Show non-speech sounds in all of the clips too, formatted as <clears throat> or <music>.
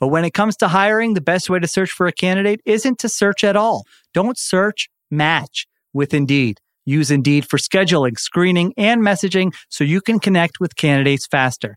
But when it comes to hiring, the best way to search for a candidate isn't to search at all. Don't search, match with Indeed. Use Indeed for scheduling, screening, and messaging so you can connect with candidates faster.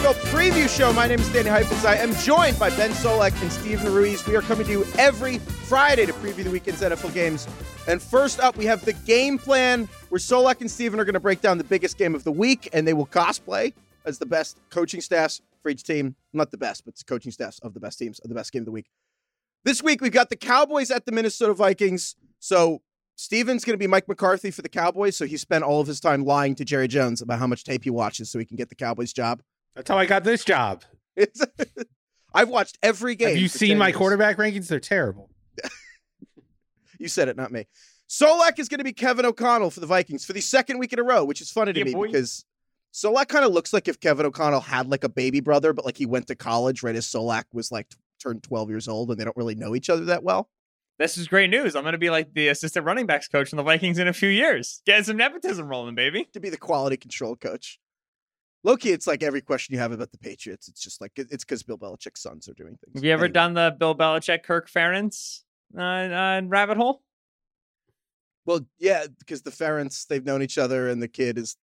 NFL Preview Show. My name is Danny Heifetz. I am joined by Ben Solak and Steven Ruiz. We are coming to you every Friday to preview the weekend's NFL games. And first up, we have the game plan where Solak and Steven are going to break down the biggest game of the week, and they will cosplay as the best coaching staffs for each team. Not the best, but the coaching staffs of the best teams of the best game of the week. This week, we've got the Cowboys at the Minnesota Vikings. So Steven's going to be Mike McCarthy for the Cowboys, so he spent all of his time lying to Jerry Jones about how much tape he watches so he can get the Cowboys job. That's how I got this job. It's, <laughs> I've watched every game. Have you for seen my years. quarterback rankings? They're terrible. <laughs> You said it, not me. Solak is going to be Kevin O'Connell for the Vikings for the second week in a row, which is funny to Yeah, me boy. because Solak kind of looks like if Kevin O'Connell had like a baby brother, but like he went to college right as Solak was like t- turned 12 years old and they don't really know each other that well. This is great news. I'm going to be like the assistant running backs coach in the Vikings in a few years. Getting some nepotism rolling, baby. To be the quality control coach. Loki, it's like every question you have about the Patriots. It's just like it's because Bill Belichick's sons are doing things. Have you ever Anyway. done the Bill Belichick, Kirk Ferentz uh, uh, rabbit hole? Well, yeah, because the Ferentz they've known each other and the kid is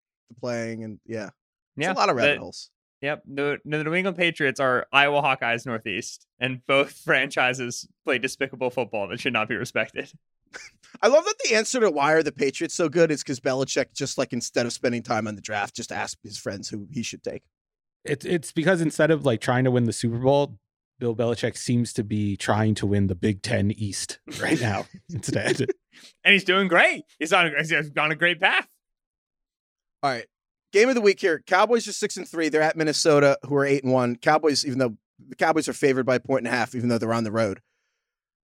playing, and yeah, it's a lot of rabbit the- holes. Yep. The, the New England Patriots are Iowa Hawkeyes Northeast, and both <laughs> franchises play despicable football that should not be respected. <laughs> I love that the answer to why are the Patriots so good is because Belichick just like instead of spending time on the draft, just asked his friends who he should take. It's it's because instead of like trying to win the Super Bowl, Bill Belichick seems to be trying to win the Big Ten East <laughs> right now <laughs> instead. And he's doing great. He's on a, he's on a great path. All right, game of the week here. Cowboys are six and three. They're at Minnesota, who are eight and one. Cowboys, even though the Cowboys are favored by a point and a half, even though they're on the road.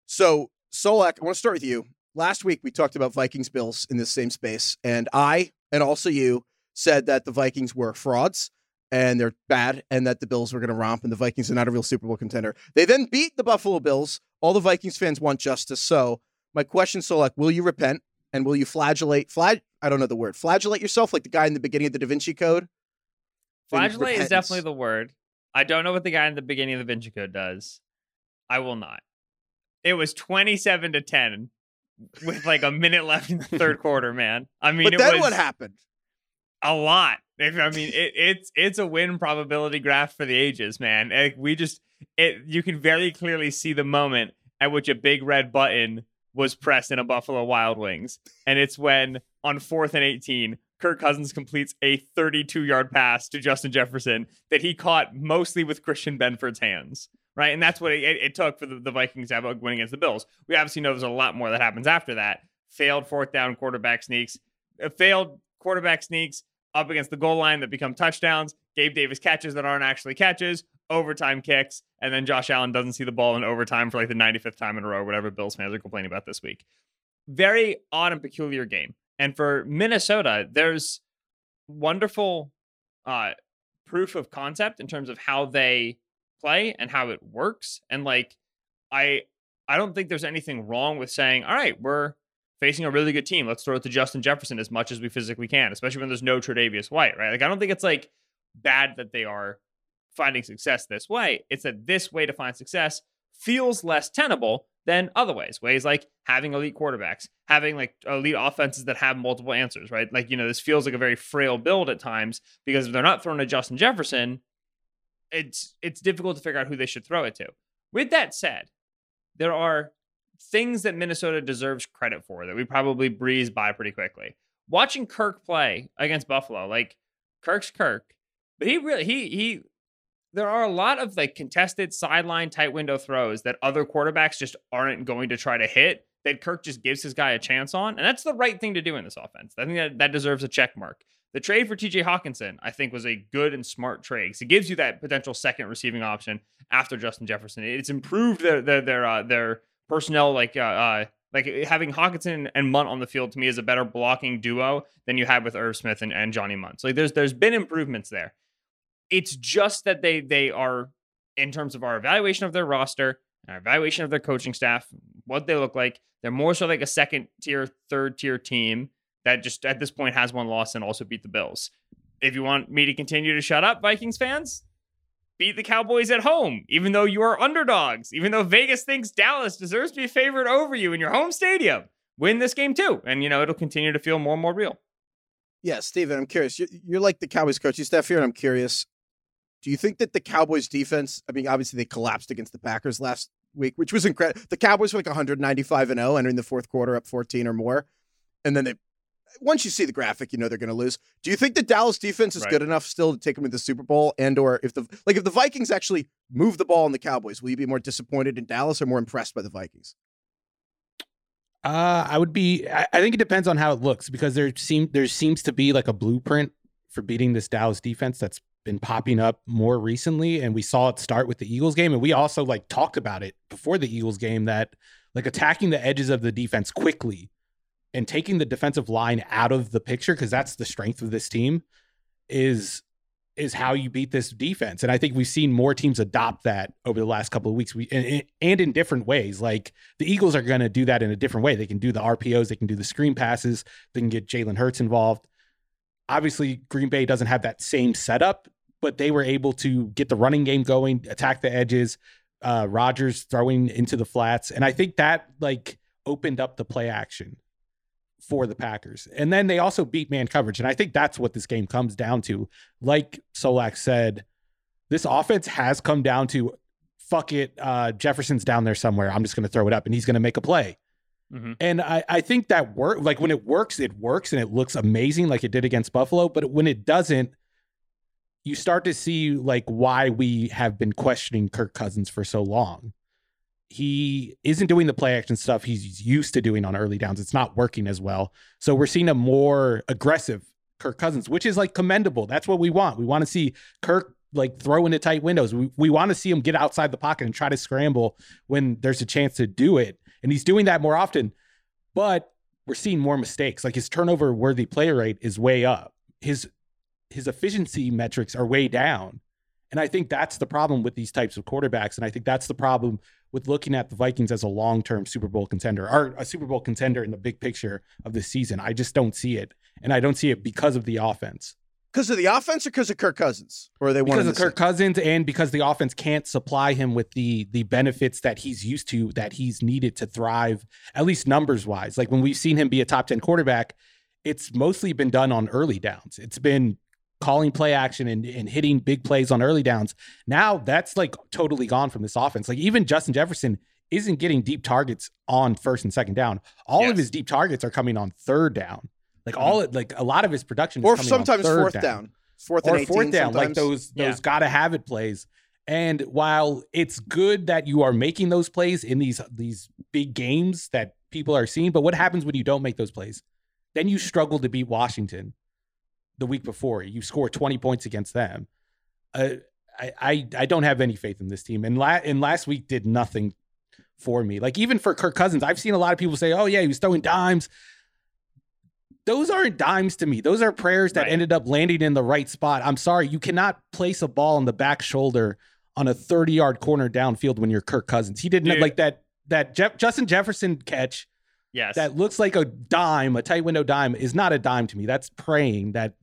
So Solak, I want to start with you. Last week we talked about Vikings Bills in this same space, and I and also you said that the Vikings were frauds and they're bad, and that the Bills were going to romp, and the Vikings are not a real Super Bowl contender. They then beat the Buffalo Bills. All the Vikings fans want justice. So my question, Solak, will you repent and will you flagellate? Flag? I don't know the word. Flagellate yourself like the guy in the beginning of the Da Vinci Code. Flagellate is definitely the word. I don't know what the guy in the beginning of the Da Vinci Code does. I will not. It was 27 to 10 with like a minute left in the <laughs> third quarter, man. I mean, But then what happened? a lot. If, I mean, it, it's it's a win probability graph for the ages, man. Like, we just it you can very clearly see the moment at which a big red button was pressed in a Buffalo Wild Wings, and it's when on fourth and 18, Kirk Cousins completes a 32 yard pass to Justin Jefferson that he caught mostly with Christian Benford's hands. Right. And that's what it, it took for the, the Vikings to have a win against the Bills. We obviously know there's a lot more that happens after that. Failed fourth down quarterback sneaks, uh, failed quarterback sneaks up against the goal line that become touchdowns. Gabe Davis catches that aren't actually catches, overtime kicks, and then Josh Allen doesn't see the ball in overtime for like the 95th time in a row, whatever Bills fans are complaining about this week. Very odd and peculiar game. And for Minnesota, there's wonderful uh, proof of concept in terms of how they play and how it works. And like, I I don't think there's anything wrong with saying, all right, we're facing a really good team. Let's throw it to Justin Jefferson as much as we physically can, especially when there's no Tre'Davious White, right? Like, I don't think it's like bad that they are finding success this way. It's that this way to find success feels less tenable than other ways. Ways like having elite quarterbacks, having like elite offenses that have multiple answers, right? Like, you know, this feels like a very frail build at times because if they're not throwing to Justin Jefferson, it's it's difficult to figure out who they should throw it to. With that said, there are things that Minnesota deserves credit for that we probably breeze by pretty quickly. Watching Kirk play against Buffalo, like Kirk's Kirk, but he really he he there are a lot of like contested sideline tight window throws that other quarterbacks just aren't going to try to hit that Kirk just gives his guy a chance on. And that's the right thing to do in this offense. I think that, that deserves a check mark. The trade for TJ Hockenson, I think, was a good and smart trade because it gives you that potential second receiving option after Justin Jefferson. It's improved their their their uh, their personnel, like uh, uh, like having Hawkinson and Mundt on the field to me is a better blocking duo than you had with Irv Smith and, and Johnny Mundt. So like there's there's been improvements there. It's just that they they are in terms of our evaluation of their roster, our evaluation of their coaching staff, what they look like. They're more so like a second tier, third tier team that just at this point has one loss and also beat the Bills. If you want me to continue to shut up, Vikings fans, beat the Cowboys at home, even though you are underdogs, even though Vegas thinks Dallas deserves to be favored over you in your home stadium. Win this game too. And, you know, it'll continue to feel more and more real. Yeah, Steven, I'm curious. You're, like the Cowboys coaching staff here, and I'm curious. Do you think that the Cowboys defense, I mean, obviously they collapsed against the Packers last week, which was incredible. The Cowboys were like 195 and 0, entering the fourth quarter up 14 or more. And then they once you see the graphic, you know they're going to lose. Do you think the Dallas defense is right. good enough still to take them to the Super Bowl? And or if the like if the Vikings actually move the ball on the Cowboys, will you be more disappointed in Dallas or more impressed by the Vikings? Uh, I would be. I, I think it depends on how it looks because there seem there seems to be like a blueprint for beating this Dallas defense that's been popping up more recently, and we saw it start with the Eagles game, and we also like talked about it before the Eagles game that like attacking the edges of the defense quickly and taking the defensive line out of the picture because that's the strength of this team is is how you beat this defense. And I think we've seen more teams adopt that over the last couple of weeks. We and, and in different ways. Like the Eagles are going to do that in a different way. They can do the RPOs, they can do the screen passes, they can get Jalen Hurts involved. Obviously, Green Bay doesn't have that same setup, but they were able to get the running game going, attack the edges. Uh, Rodgers throwing into the flats, and I think that like opened up the play action for the Packers. And then they also beat man coverage. And I think that's what this game comes down to. Like Solak said, this offense has come down to fuck it. Uh, Jefferson's down there somewhere. I'm just going to throw it up and he's going to make a play. Mm-hmm. And I, I think that work like when it works, it works and it looks amazing like it did against Buffalo. But when it doesn't, you start to see like why we have been questioning Kirk Cousins for so long he isn't doing the play action stuff he's used to doing on early downs. It's not working as well. So we're seeing a more aggressive Kirk Cousins, which is like commendable. That's what we want. We want to see Kirk like throw into tight windows. We, we want to see him get outside the pocket and try to scramble when there's a chance to do it. And he's doing that more often. But we're seeing more mistakes. Like his turnover worthy play rate is way up. His his efficiency metrics are way down. And I think that's the problem with these types of quarterbacks. And I think that's the problem with looking at the Vikings as a long term Super Bowl contender or a Super Bowl contender in the big picture of the season. I just don't see it. And I don't see it because of the offense. Because of the offense or because of Kirk Cousins? Or are they because of Kirk Cousins and because the offense can't supply him with the the benefits that he's used to, that he's needed to thrive, at least numbers wise. Like when we've seen him be a top 10 quarterback, it's mostly been done on early downs. It's been calling play action and, and hitting big plays on early downs. Now that's like totally gone from this offense. Like even Justin Jefferson isn't getting deep targets on first and second down. All yes. of his deep targets are coming on third down. Like mm-hmm. all like a lot of his production or sometimes fourth down. down. Fourth or fourth down, sometimes. like those those yeah. gotta have it plays. And while it's good that you are making those plays in these these big games that people are seeing, but what happens when you don't make those plays? Then you struggle to beat Washington the week before. You score 20 points against them. Uh, I, I, I don't have any faith in this team. And, la- and last week did nothing for me. Like even for Kirk Cousins, I've seen a lot of people say, "Oh yeah, he was throwing dimes." Those aren't dimes to me. Those are prayers that right. ended up landing in the right spot. I'm sorry, you cannot place a ball on the back shoulder on a 30 yard corner downfield when you're Kirk Cousins. He didn't like that that Jeff, Justin Jefferson catch Yes. that looks like a dime, a tight window dime is not a dime to me. That's praying that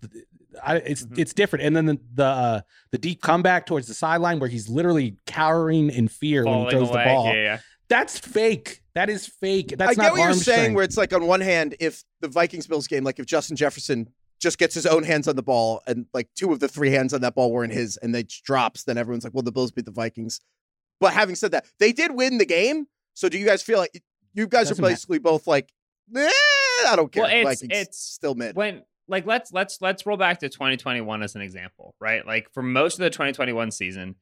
I, it's Mhm. it's different. And then the the, uh, the deep comeback towards the sideline where he's literally cowering in fear when he throws away. the ball. Yeah, yeah. That's fake. That is fake. That's I get not what you're saying. strength. Where it's like on one hand, if the Vikings Bills game, like if Justin Jefferson just gets his own hands on the ball, and like two of the three hands on that ball were in his, and they drops, then everyone's like, "Well, the Bills beat the Vikings." But having said that, they did win the game. So do you guys feel like you guys Doesn't are matter. basically both like, eh, I don't care. Well, it's- Vikings it's- still mid. when like let's let's let's roll back to 2021 as an example, right? Like for most of the 2021 season,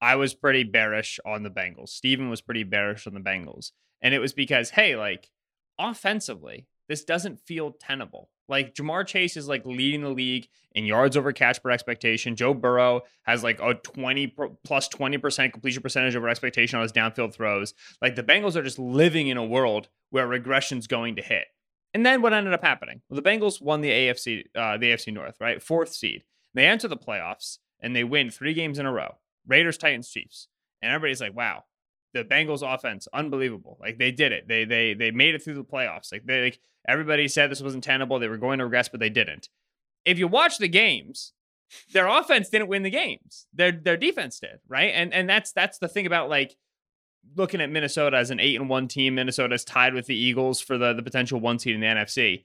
I was pretty bearish on the Bengals. Steven was pretty bearish on the Bengals. And it was because, hey, like offensively, this doesn't feel tenable. Like Ja'Marr Chase is like leading the league in yards over catch per expectation. Joe Burrow has like a 20 plus 20% completion percentage over expectation on his downfield throws. Like the Bengals are just living in a world where regression's going to hit. And then what ended up happening? Well, the Bengals won the AFC, uh, the AFC North, right? Fourth seed. They enter the playoffs and they win three games in a row. Raiders, Titans, Chiefs. And everybody's like, wow, the Bengals offense, unbelievable. Like they did it. They they they made it through the playoffs. Like they like everybody said this wasn't tenable. They were going to regress, but they didn't. If you watch the games, their offense didn't win the games. Their their defense did, right? And and that's that's the thing about like looking at Minnesota as an eight and one team. Minnesota's tied with the Eagles for the the potential one seed in the NFC.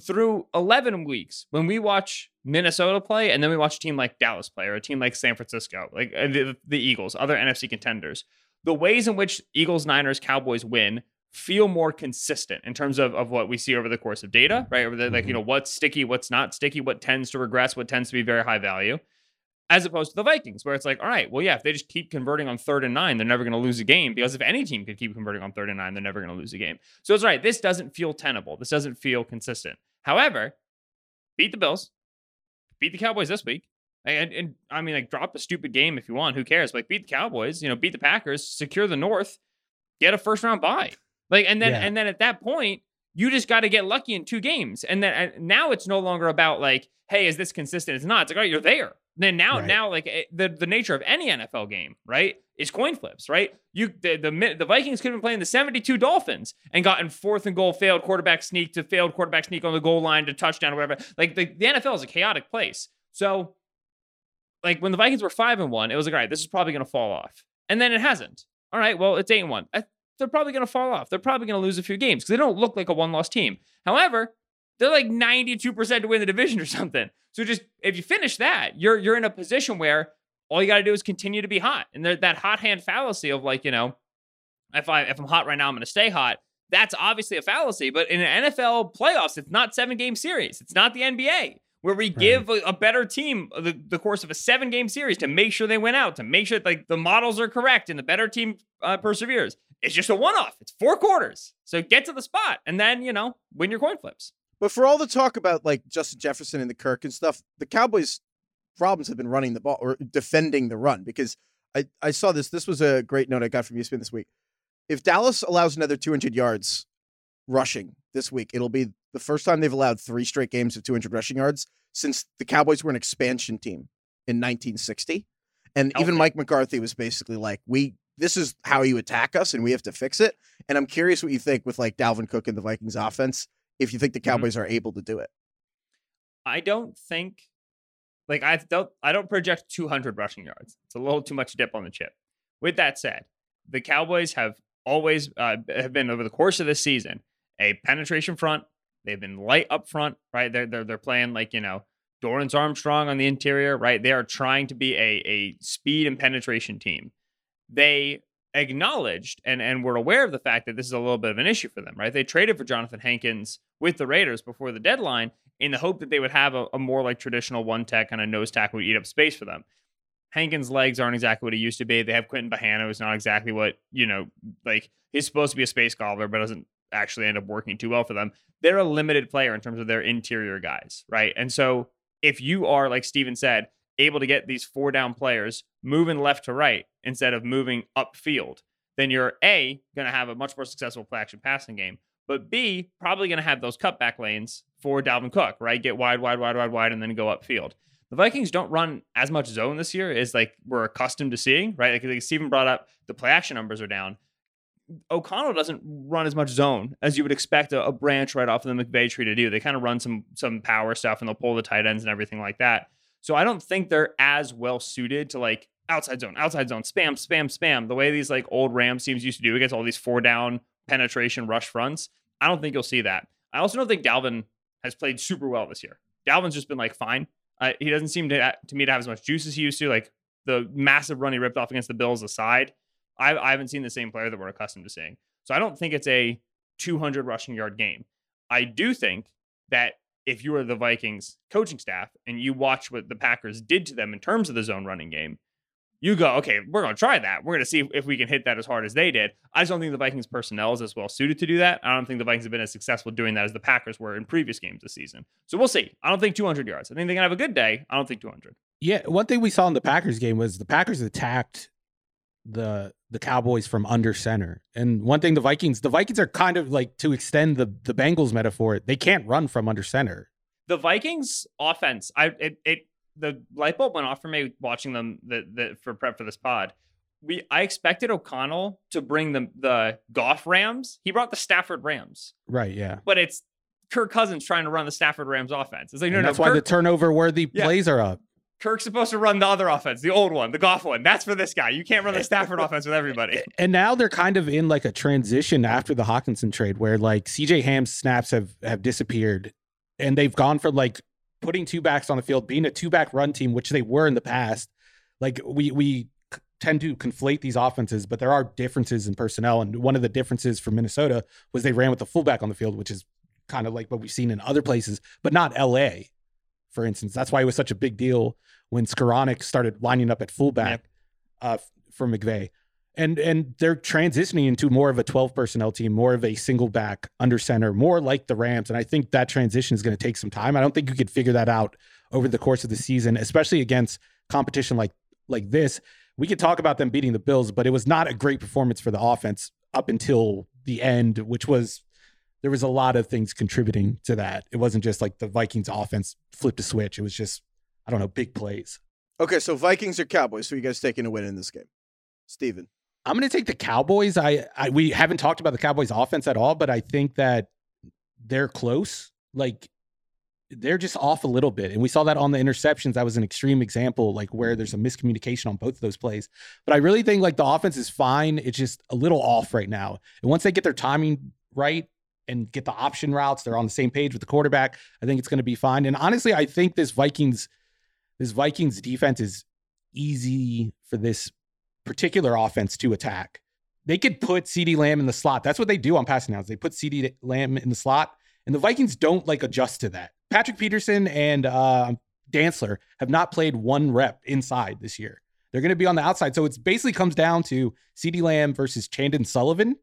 Through eleven weeks, when we watch Minnesota play, and then we watch a team like Dallas play, or a team like San Francisco, like uh, the, the Eagles, other NFC contenders, the ways in which Eagles, Niners, Cowboys win feel more consistent in terms of, of what we see over the course of data, mm-hmm. right? Over the, like, you mm-hmm. know, what's sticky, what's not sticky, what tends to regress, what tends to be very high value, as opposed to the Vikings, where it's like, all right, well, yeah, if they just keep converting on third and nine, they're never going to lose a game because if any team could keep converting on third and nine, they're never going to lose a game. So it's right. This doesn't feel tenable. This doesn't feel consistent. However, beat the Bills, beat the Cowboys this week. And, and I mean, like, drop a stupid game if you want. Who cares? Like, beat the Cowboys. You know, beat the Packers, secure the North, get a first round bye. Like, and then Yeah. and then at that point, you just got to get lucky in two games. And then and now it's no longer about like, hey, is this consistent? It's not. It's like, all right, you're there. Then now, Right. now, like eh, the the nature of any NFL game, right, is coin flips, right? You the the, the Vikings could have been playing the 72 Dolphins and gotten fourth and goal, failed quarterback sneak to failed quarterback sneak on the goal line to touchdown or whatever. Like the, the NFL is a chaotic place. So like when the Vikings were five and one, it was like, all right, this is probably going to fall off, and then it hasn't. All right, well, it's eight and one. I, they're probably going to fall off. They're probably going to lose a few games because they don't look like a one loss team. However, they're like ninety two percent to win the division or <laughs> something. So just if you finish that, you're you're in a position where all you got to do is continue to be hot, and that hot hand fallacy of like you know, if I if I'm hot right now, I'm going to stay hot. That's obviously a fallacy, but in an NFL playoffs, it's not seven game series. It's not the NBA where we give a, a better team the, the course of a seven game series to make sure they win out, to make sure like the models are correct and the better team uh, perseveres. It's just a one off. It's four quarters. So get to the spot and then, you know, win your coin flips. But for all the talk about like Justin Jefferson and the Kirk and stuff, the Cowboys' problems have been running the ball or defending the run because I, I saw this. This was a great note I got from ESPN this week. If Dallas allows another 200 yards rushing this week, it'll be the first time they've allowed three straight games of 200 rushing yards since the Cowboys were an expansion team in 1960. And even Mike McCarthy was basically like, "We this is how you attack us, and we have to fix it." And I'm curious what you think with like Dalvin Cook and the Vikings offense. If you think the Mhm. Cowboys are able to do it. I don't think like I don't I don't project 200 rushing yards. It's a little too much dip on the chip. With that said, the Cowboys have always uh, have been over the course of this season a penetration front. They've been light up front, right? They're they're they're playing like you know Dorance Armstrong on the interior, right? They are trying to be a a speed and penetration team. They acknowledged and and were aware of the fact that this is a little bit of an issue for them, right? They traded for Johnathan Hankins with the Raiders before the deadline in the hope that they would have a, a more like traditional one tech kind of nose tackle would eat up space for them. Hankins' legs aren't exactly what he used to be. They have Quinton Bohanna, who's not exactly what, you know, like he's supposed to be a space gobbler, but doesn't actually end up working too well for them. They're a limited player in terms of their interior guys, right? And so if you are, like Steven said, able to get these four down players moving left to right instead of moving upfield, then you're A, going to have a much more successful play action passing game, but B, probably going to have those cutback lanes for Dalvin Cook, right? Get wide, wide, wide, wide, wide, and then go upfield. The Vikings don't run as much zone this year as like we're accustomed to seeing, right? Like, like Steven brought up, the play action numbers are down. O'Connell doesn't run as much zone as you would expect a, a branch right off of the McVay tree to do. They kind of run some some power stuff and they'll pull the tight ends and everything like that. So I don't think they're as well suited to like outside zone, outside zone, spam, spam, spam. The way these like old Rams teams used to do against all these four down penetration rush fronts. I don't think you'll see that. I also don't think Dalvin has played super well this year. Dalvin's just been like fine. Uh, he doesn't seem to to me to have as much juice as he used to. Like the massive run he ripped off against the Bills aside, I, I haven't seen the same player that we're accustomed to seeing. So I don't think it's a 200 rushing yard game. I do think that if you are the Vikings coaching staff and you watch what the Packers did to them in terms of the zone running game, you go, okay, we're going to try that. We're going to see if we can hit that as hard as they did. I just don't think the Vikings personnel is as well suited to do that. I don't think the Vikings have been as successful doing that as the Packers were in previous games this season. So we'll see. I don't think 200 yards. I think they can have a good day. I don't think 200. Yeah, one thing we saw in the Packers game was the Packers attacked the the Cowboys from under center. And one thing the Vikings, the Vikings are kind of like to extend the the Bengals metaphor, they can't run from under center. The Vikings offense, I it, it the light bulb went off for me watching them the, the for prep for this pod. We I expected O'Connell to bring the the Goff Rams. He brought the Stafford Rams, Right, yeah. but it's Kirk Cousins trying to run the Stafford Rams offense. It's like no, And no, that's why Kirk, the turnover worthy Yeah. plays are up. Kirk's supposed to run the other offense, the old one, the Goff one. That's for this guy. You can't run the Stafford <laughs> offense with everybody. And now they're kind of in like a transition after the Hockenson trade where like CJ Ham's snaps have have disappeared and they've gone from like putting two backs on the field, being a two back run team, which they were in the past. Like we we tend to conflate these offenses, but there are differences in personnel. And one of the differences for Minnesota was they ran with the fullback on the field, which is kind of like what we've seen in other places, but not LA, for instance. That's why it was such a big deal when Skowronek started lining up at fullback uh, for McVay. And and they're transitioning into more of a 12 personnel team more of a single back under center more like the rams. And i think that transition is going to take some time. I don't think you could figure that out over the course of the season especially against competition like like this. We could talk about them beating the bills but it was not a great performance for the offense up until the end which was there was a lot of things contributing to that it wasn't just like the vikings offense flipped a switch it was just i don't know big plays Okay, so Vikings or Cowboys? So you guys taking a win in this game? Steven. I'm going to take the Cowboys. I, I we haven't talked about the Cowboys offense at all, but I think that they're close. Like they're just off a little bit. And we saw that on the interceptions. That was an extreme example, like where there's a miscommunication on both of those plays. But I really think like the offense is fine. It's just a little off right now. And once they get their timing right and get the option routes, they're on the same page with the quarterback. I think it's going to be fine. And honestly, I think this Vikings, this Vikings defense is easy for this particular offense to attack. They could put CD Lamb in the slot. That's what they do on passing downs. They put CD Lamb in the slot, and the Vikings don't like adjust to that. Patrick Peterson and uh, Dantzler have not played one rep inside this year. They're going to be on the outside. So it basically comes down to CD Lamb versus Chandon Sullivan,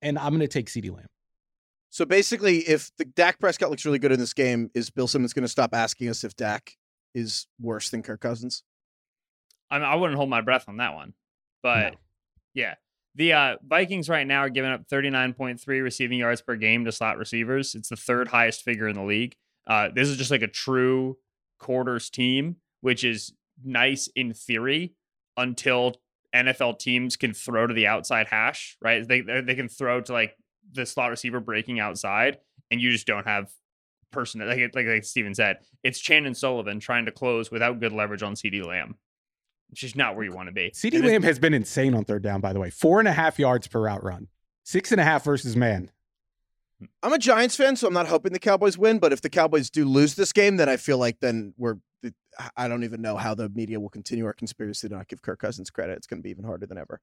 and I'm going to take CD Lamb. So basically, if the Dak Prescott looks really good in this game, is Bill Simmons going to stop asking us if Dak is worse than Kirk Cousins? I mean, I wouldn't hold my breath on that one, but No. yeah, the uh, Vikings right now are giving up 39.3 receiving yards per game to slot receivers. It's the third highest figure in the league. Uh, this is just like a true quarters team, which is nice in theory until NFL teams can throw to the outside hash, right? They they they can throw to like the slot receiver breaking outside, and you just don't have person like like like Steven said. It's Chandon Sullivan trying to close without good leverage on CD Lamb. It's just not where you want to be. CD Lamb has been insane on third down, by the way. Four and a half yards per route run, six and a half versus man. I'm a Giants fan, so I'm not hoping the Cowboys win. But if the Cowboys do lose this game, then I feel like then we're. I don't even know how the media will continue our conspiracy to not give Kirk Cousins credit. It's going to be even harder than ever.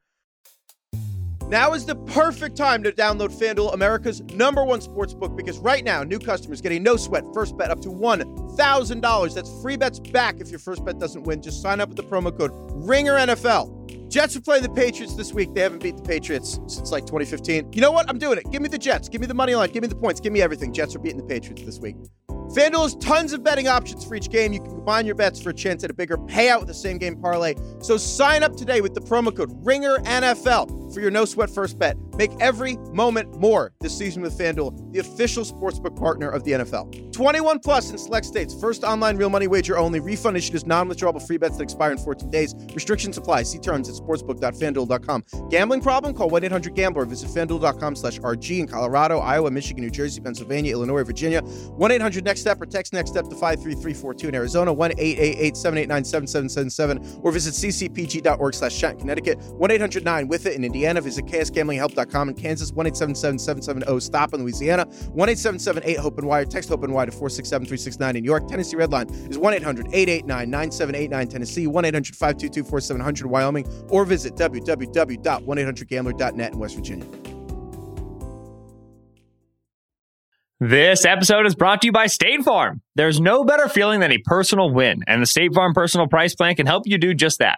Now is the perfect time to download FanDuel, America's number one sports book, because right now, new customers get a no sweat first bet up to $1,000. That's free bets back if your first bet doesn't win. Just sign up with the promo code RINGERNFL. Jets are playing the Patriots this week. They haven't beat the Patriots since like 2015. You know what? I'm doing it. Give me the Jets. Give me the money line. Give me the points. Give me everything. Jets are beating the Patriots this week. FanDuel has tons of betting options for each game. You can combine your bets for a chance at a bigger payout with the same game parlay. So sign up today with the promo code RINGERNFL. For your no sweat first bet. Make every moment more this season with FanDuel, the official sportsbook partner of the NFL. 21 plus in select states. First online real money wager only. Refund issued as non withdrawable free bets that expire in 14 days. Restrictions apply. See terms at sportsbook.fanduel.com. Gambling problem? Call 1 800 Gambler. Or visit fanduel.com slash RG in Colorado, Iowa, Michigan, New Jersey, Pennsylvania, Illinois, Virginia. 1 800 Next Step or text Next Step to 53342 in Arizona. 1 888 789 7777 or visit ccpg.org slash Connecticut. 1 800 9 with it in Indiana. Visit ksgamblinghelp.com in Kansas. 1 877 770 stop in Louisiana. 1 877 8 Hope and Wire. Text Hope and Wire to 467 369 in New York. Tennessee Redline is 1 800 889 9789 Tennessee. 1 800 522 4700 Wyoming. Or visit www.1800gambler.net in West Virginia. This episode is brought to you by State Farm. There's no better feeling than a personal win, and the State Farm Personal Price Plan can help you do just that.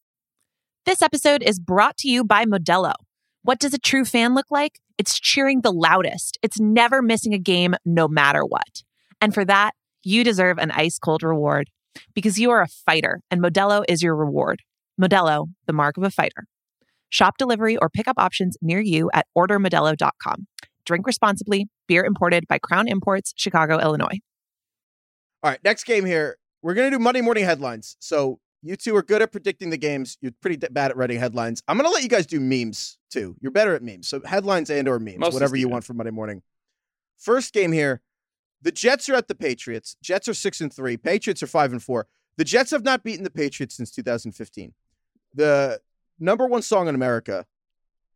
This episode is brought to you by Modelo. What does a true fan look like? It's cheering the loudest. It's never missing a game, no matter what. And for that, you deserve an ice cold reward because you are a fighter and Modelo is your reward. Modelo, the mark of a fighter. Shop delivery or pickup options near you at ordermodelo.com. Drink responsibly. Beer imported by Crown Imports, Chicago, Illinois. All right, next game here. We're going to do Monday morning headlines. So you two are good at predicting the games. You're pretty d- bad at writing headlines. I'm going to let you guys do memes too. You're better at memes. So headlines and or memes, Mostly whatever you want for Monday morning. First game here. The Jets are at the Patriots. Jets are 6 and 3. Patriots are 5 and 4. The Jets have not beaten the Patriots since 2015. The number 1 song in America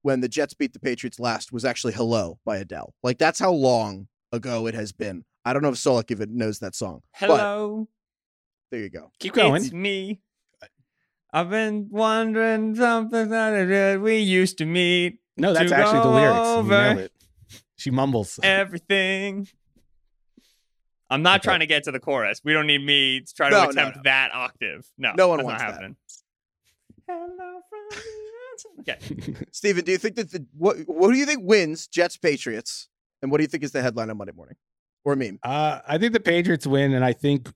when the Jets beat the Patriots last was actually Hello by Adele. Like that's how long ago it has been. I don't know if Solak even knows that song. but Hello, there you go. Keep going. it's me. I've been wondering something that we used to meet. No, that's to actually the lyrics. You over. nailed it. She mumbles. <laughs> everything. I'm not Okay. trying to get to the chorus. We don't need me to try to No, no, attempt no. that octave. No, No one wants that. Hello from the. Okay. <laughs> Steven, do you think that the what what do you think wins Jets Patriots? And what do you think is the headline on Monday morning? Or meme? Uh, I think the Patriots win, and I think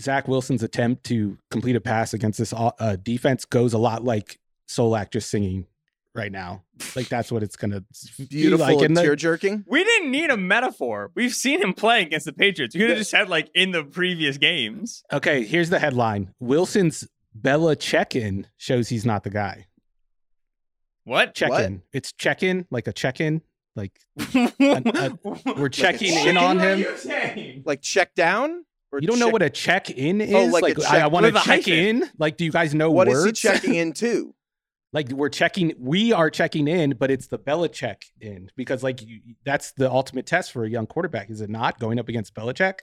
Zach Wilson's attempt to complete a pass against this uh, defense goes a lot like Solak just singing right now. Like that's what it's gonna be Beautiful like. and tear jerking. We didn't need a metaphor. We've seen him play against the Patriots. You could have just said like in the previous games. okay, here's the headline: Wilson's Bella check-in shows he's not the guy. What? Check-in. It's check-in, like a check-in. Like <laughs> we're we're checking check- in on him. Like check down? Or You don't know what a check-in is? Oh, like a I, check- I want to check in. Like, do you guys know what words? is he checking into? <laughs> like we're checking we are checking in but it's the Belichick in because like you, that's the ultimate test for a young quarterback is it not going up against Belichick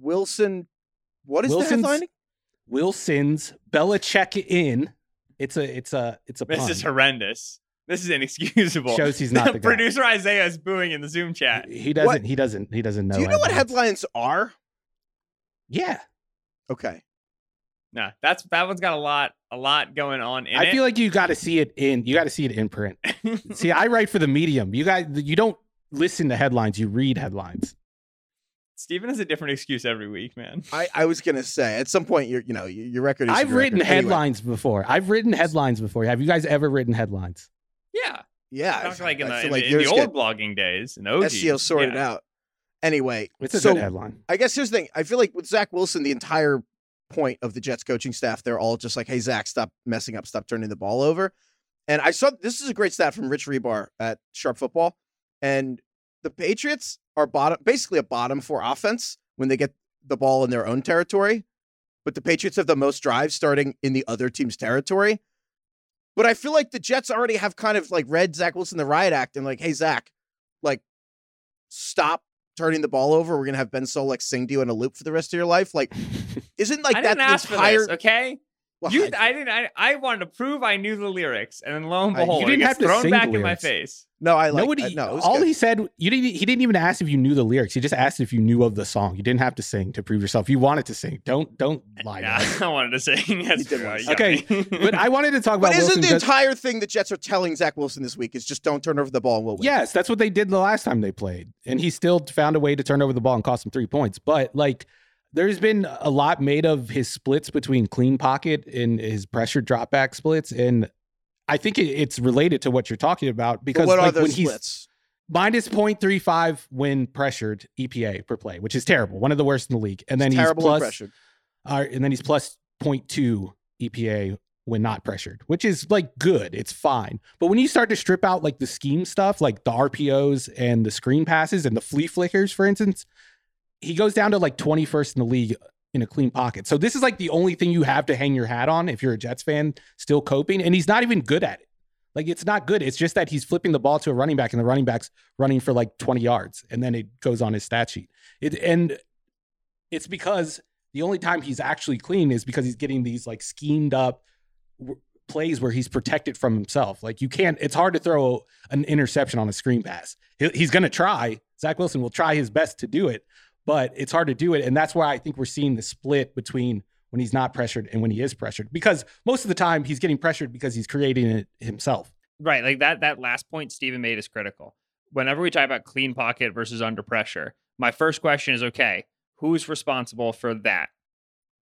Wilson. What is Wilson's- the headline? Wilson's Belichick in it's a it's a it's a This pun. is horrendous. This is inexcusable. shows he's not <laughs> the guy. Producer Isaiah is booing in the Zoom chat. he doesn't What- he doesn't he doesn't know do you know what headlines. headlines are? yeah Okay. Nah, that's that one's got a lot, a lot going on in I it. feel like you got to see it in you got to see it in print <laughs> see I write for the medium you guys you don't listen to headlines you read headlines Steven has a different excuse every week, man. I, I was gonna say at some point your you know your, your record is I've your written record. Anyway, headlines before I've written headlines before have you guys ever written headlines Yeah, yeah, Talk like in <laughs> the, feel in like the, in the old get blogging days, in the OG. SEO sorted yeah. out. Anyway, it's a so good headline I guess here's the thing. I feel like with Zach Wilson, the entire point of the Jets coaching staff, they're all just like, "Hey, Zach, stop messing up, stop turning the ball over." And I saw this is a great stat from Rich Hribar at Sharp Football, and the Patriots are bottom, basically a bottom four offense when they get the ball in their own territory. But the Patriots have the most drives starting in the other team's territory. But I feel like the Jets already have kind of like read Zach Wilson the riot act and like, hey Zach, like stop turning the ball over. We're gonna have Ben Solak sing to you in a loop for the rest of your life. Like, <laughs> isn't like that didn't the ask entire? okay? Well, You, I- I didn't. I, I wanted to prove I knew the lyrics, and then lo and Uh, you didn't it gets have to thrown sing back the in my face. no, I like. Nobody. I, no, all good. he said, you didn't. He didn't even ask if you knew the lyrics. He just asked if you knew of the song. You didn't have to sing to prove yourself. You wanted to sing. Don't don't <laughs> lie. Yeah, us. <laughs> I wanted to sing. That's true. want to You got sing. me. But I wanted to talk about But isn't Wilson the because- entire thing the Jets are telling Zach Wilson this week is just don't turn over the ball and we'll win? Yes, that's what they did the last time they played. And he still found a way to turn over the ball and cost him three points. But like there's been a lot made of his splits between clean pocket and his pressure drop back splits. And I think it's related to what you're talking about But because what are those he's splits? minus 0.35 when pressured EPA per play, which is terrible, one of the worst in the league. And then It's he's terrible plus, uh, and then he's plus 0.2 EPA when not pressured, which is like good. It's fine. But when you start to strip out like the scheme stuff, like the RPOs and the screen passes and the flea flickers, for instance, he goes down to like 21st in the league in a clean pocket. So this is like the only thing you have to hang your hat on if you're a Jets fan still coping. And he's not even good at it. Like it's not good. It's just that he's flipping the ball to a running back and the running back's running for like 20 yards and then it goes on his stat sheet. It and it's because the only time he's actually clean is because he's getting these like schemed up w- plays where he's protected from himself. Like you can't. It's hard to throw an interception on a screen pass. He- He's going to try. Zach Wilson will try his best to do it, but it's hard to do it, and that's why I think we're seeing the split between when he's not pressured and when he is pressured. Because most of the time he's getting pressured because he's creating it himself. Right, like that that last point Steven made is critical. Whenever we talk about clean pocket versus under pressure, my first question is okay, who's responsible for that?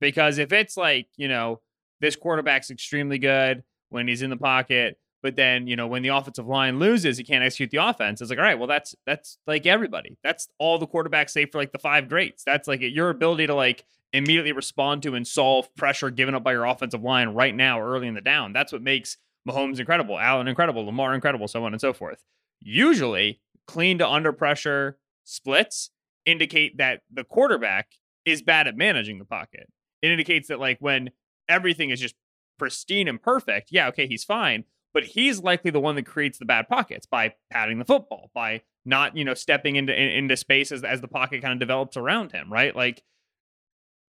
Because if it's like, you know, this quarterback's extremely good when he's in the pocket, but then, you know, when the offensive line loses, he can't execute the offense. It's like, all right, well, that's that's like everybody. That's all the quarterbacks say for like the five greats. That's like your ability to like immediately respond to and solve pressure given up by your offensive line right now, early in the down. That's what makes Mahomes incredible, Allen incredible, Lamar incredible, so on and so forth. Usually, clean to under pressure splits indicate that the quarterback is bad at managing the pocket. It indicates that like when everything is just pristine and perfect, yeah, okay, he's fine, but he's likely the one that creates the bad pockets by patting the football, by not, you know, stepping into in, into space as, as the pocket kind of develops around him, right? Like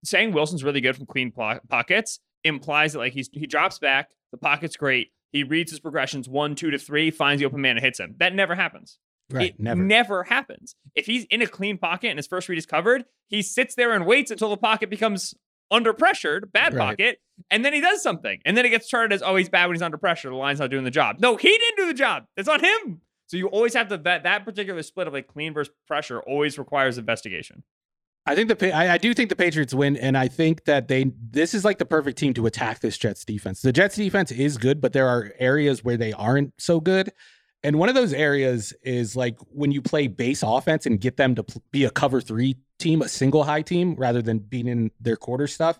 saying Wilson's really good from clean po- pockets implies that like he's he drops back, the pocket's great, he reads his progressions one, two to three, finds the open man and hits him. That never happens. Right. It never. never happens. If he's in a clean pocket and his first read is covered, he sits there and waits until the pocket becomes under pressured, bad Right. pocket, and then he does something. And then it gets charted as, oh, he's bad when he's under pressure. The line's not doing the job. No, he didn't do the job. It's on him. So you always have to that that particular split of like clean versus pressure always requires investigation. I think the I, I do think the Patriots win, and I think that they this is like the perfect team to attack this Jets defense. The Jets defense is good, but there are areas where they aren't so good. And one of those areas is like when you play base offense and get them to pl- be a cover three team, a single high team, rather than being in their quarter stuff.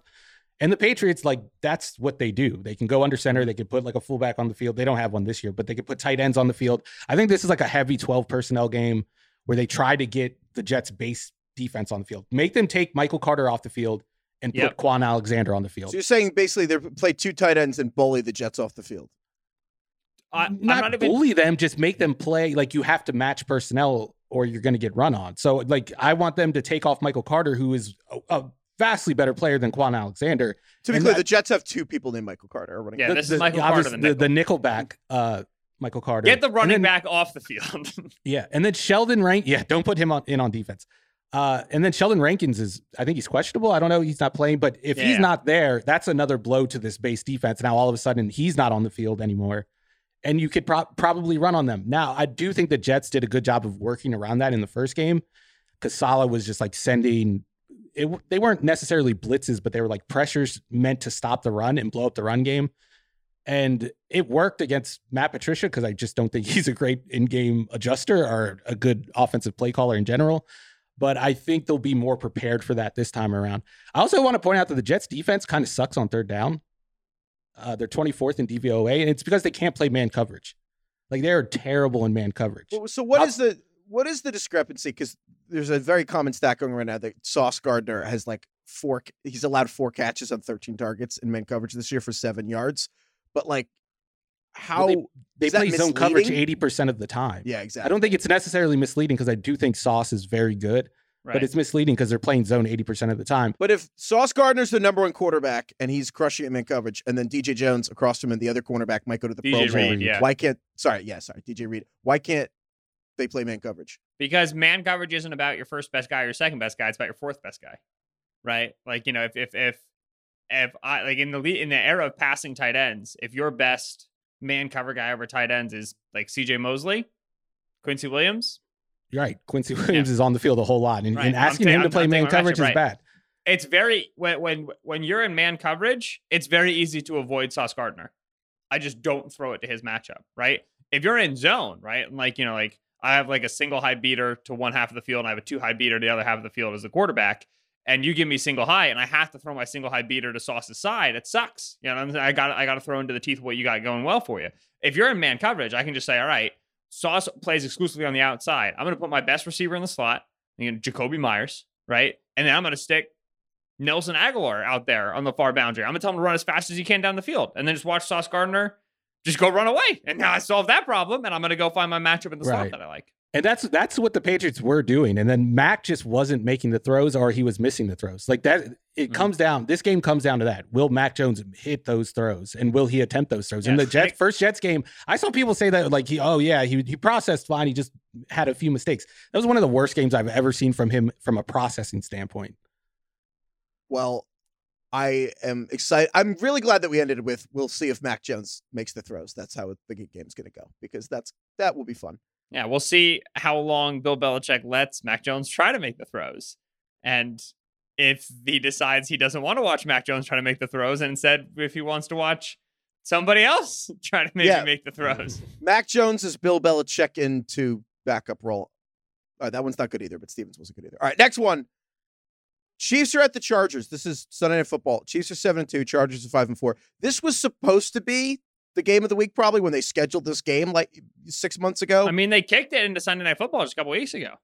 And the Patriots, like that's what they do. They can go under center. They can put like a fullback on the field. They don't have one this year, but they can put tight ends on the field. I think this is like a heavy 12 personnel game where they try to get the Jets base defense on the field. Make them take Michael Carter off the field and put Kwon Alexander on the field. So you're saying basically they play two tight ends and bully the Jets off the field. I, I'm not, not even bully them, just make them play like you have to match personnel or you're going to get run on. So like I want them to take off Michael Carter, who is a, a vastly better player than Kwon Alexander. To be And clear, that- the Jets have two people named Michael Carter running. Yeah, The- this the- is Michael obvious- Carter, the the, the nickelback, uh, Michael Carter. get the running then- back off the field. <laughs> Yeah, and then Sheldon Rank. Yeah, don't put him on in on defense. Uh, and then Sheldon Rankins is, I think he's questionable. I don't know. He's not playing, but if he's not there, that's another blow to this base defense. Now all of a sudden he's not on the field anymore, and you could pro- probably run on them. Now I do think the Jets did a good job of working around that in the first game, because Saleh was just like sending. It, they weren't necessarily blitzes, but they were like pressures meant to stop the run and blow up the run game. And it worked against Matt Patricia because I just don't think <laughs> he's a great in-game adjuster or a good offensive play caller in general. But I think they'll be more prepared for that this time around. I also want to point out that the Jets defense kind of sucks on third down. Uh, they're 24th in DVOA, and it's because they can't play man coverage. Like they're terrible in man coverage. Well, So what I'll- is the what is the discrepancy? Because there's a very common stat going around now that Sauce Gardner has like four. He's allowed four catches on 13 targets in man coverage this year for seven yards. But like, how They is that play zone coverage eighty percent of the time. Yeah, exactly. I don't think it's necessarily misleading because I do think Sauce is very good, Right. but it's misleading because they're playing zone eighty percent of the time. But if Sauce Gardner's the number one quarterback and he's crushing it in coverage, and then DJ Jones across from him, the other cornerback might go to the Pro DJ Bowl. Reed, yeah. Why can't? Sorry, yeah, sorry, DJ Reed. Why can't they play man coverage? because man coverage isn't about your first best guy or your second best guy; it's about your fourth best guy, right? Like you know, if if if if I like in the le- in the era of passing tight ends, if your best man cover guy over tight ends is like C.J. Mosley, Quincy Williams, You're right. Quincy Williams is on the field a whole lot, and, Right. and asking him to play I'm man my coverage is bad. it's very when when when you're in man coverage, it's very easy to avoid Sauce Gardner. I just don't throw it to his matchup, right? If you're in zone, right, and like you know, like I have like a single high beater to one half of the field, and I have a two high beater to the other half of the field as a quarterback, and you give me single high, and I have to throw my single high beater to Sauce's side, it sucks. You know, what I'm saying? I got I got to throw into the teeth what you got going well for you. If you're in man coverage, I can just say, all right, Sauce plays exclusively on the outside. I'm going to put my best receiver in the slot, you know, Jakobi Meyers, right, and then I'm going to stick Nelson Agholor out there on the far boundary. I'm gonna tell him to run as fast as he can down the field, and then just watch Sauce Gardner just go run away. And now I solved that problem, and I'm gonna go find my matchup in the slot Right. that I like. And that's that's what the Patriots were doing. And then Mac just wasn't making the throws or he was missing the throws. Like that it Mhm. comes down this game comes down to that. Will Mac Jones hit those throws and will he attempt those throws? In the Jets first Jets game, I saw people say that like he oh yeah, he he processed fine, he just had a few mistakes. That was one of the worst games I've ever seen from him from a processing standpoint. Well, I am excited. I'm really glad that we ended with we'll see if Mac Jones makes the throws. That's how the game's going to go because that's that will be fun. Yeah, we'll see how long Bill Belichick lets Mac Jones try to make the throws, and if he decides he doesn't want to watch Mac Jones try to make the throws, and instead if he wants to watch somebody else <laughs> try to maybe Yeah. make the throws. <laughs> Mac Jones is Bill Belichick into backup role. All right, that one's not good either, but Stevens wasn't good either. All right, next one. Chiefs are at the Chargers. This is Sunday Night Football. Chiefs are seven and two. Chargers are five and four. This was supposed to be the game of the week, probably when they scheduled this game like six months ago. I mean, they kicked it into Sunday Night Football just a couple weeks ago.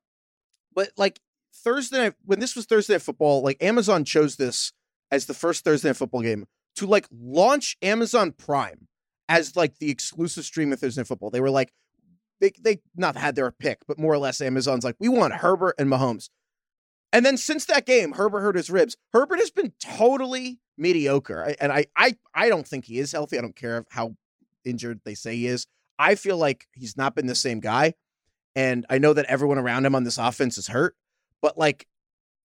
but like Thursday night, when this was Thursday Night Football, like Amazon chose this as the first Thursday Night Football game to like launch Amazon Prime as like the exclusive stream of Thursday Night Football. They were like, they they not had their pick, but more or less Amazon's like, we want Herbert and Mahomes. And then since that game, Herbert hurt his ribs. Herbert has been totally mediocre, and I I I don't think he is healthy. I don't care how injured they say he is. I feel like he's not been the same guy, and I know that everyone around him on this offense is hurt. But like,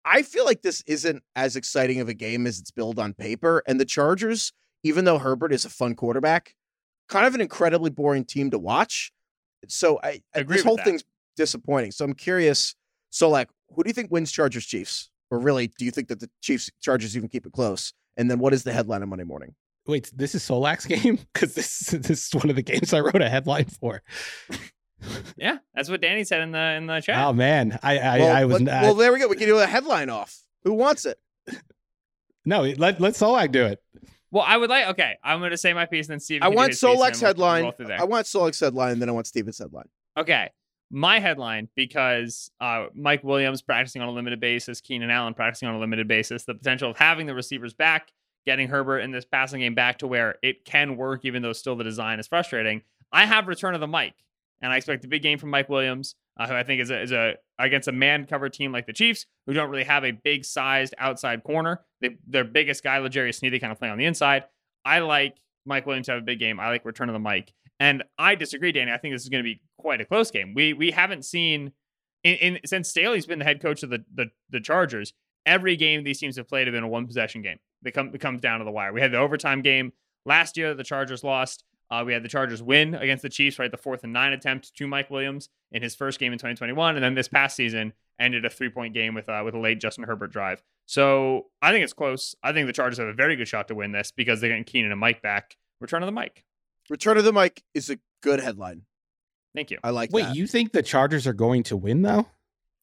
I feel like this isn't as exciting of a game as it's billed on paper. And the Chargers, even though Herbert is a fun quarterback, kind of an incredibly boring team to watch. So I, I Agree this whole that. thing's disappointing. So I'm curious. So like, who do you think wins Chargers Chiefs? Or really, do you think that the Chiefs Chargers even keep it close? And then what is the headline on Monday morning? Wait, this is Solak's <laughs> game? Because this this is one of the games I wrote a headline for. Yeah, that's what Danny said in the in the chat. Oh man, I I, well, I was let- I- well, there we go. We can do a headline off. Who wants it? <laughs> no. Let let Solak do it. Well, I would like. Okay, I'm going to say my piece, and then Steve. I want his Solak's then we'll- we'll headline. roll through there. I want Solak's headline, and then I want Steven's headline. Okay. My headline, because uh, Mike Williams practicing on a limited basis, Keenan Allen practicing on a limited basis, the potential of having the receivers back, getting Herbert in this passing game back to where it can work, even though still the design is frustrating. I have return of the Mike, and I expect a big game from Mike Williams, uh, who I think is a, is a against a man cover team like the Chiefs, who don't really have a big sized outside corner. They, their biggest guy, L'Jarius Sneed, they kind of play on the inside. I like Mike Williams to have a big game. I like return of the mic. And I disagree, Danny. I think this is going to be quite a close game. We we haven't seen in, in since Staley's been the head coach of the, the the Chargers. Every game these teams have played have been a one possession game. They come it comes down to the wire. We had the overtime game last year. The Chargers lost. Uh, we had the Chargers win against the Chiefs, right? The fourth and nine attempt to Mike Williams in his first game in 2021, and then this past season ended a three point game with uh, with a late Justin Herbert drive. So I think it's close. I think the Chargers have a very good shot to win this because they're getting Keenan and Mike back. Return of the Mike. Return of the Mike is a good headline. Thank you. I like Wait, that. you think the Chargers are going to win though?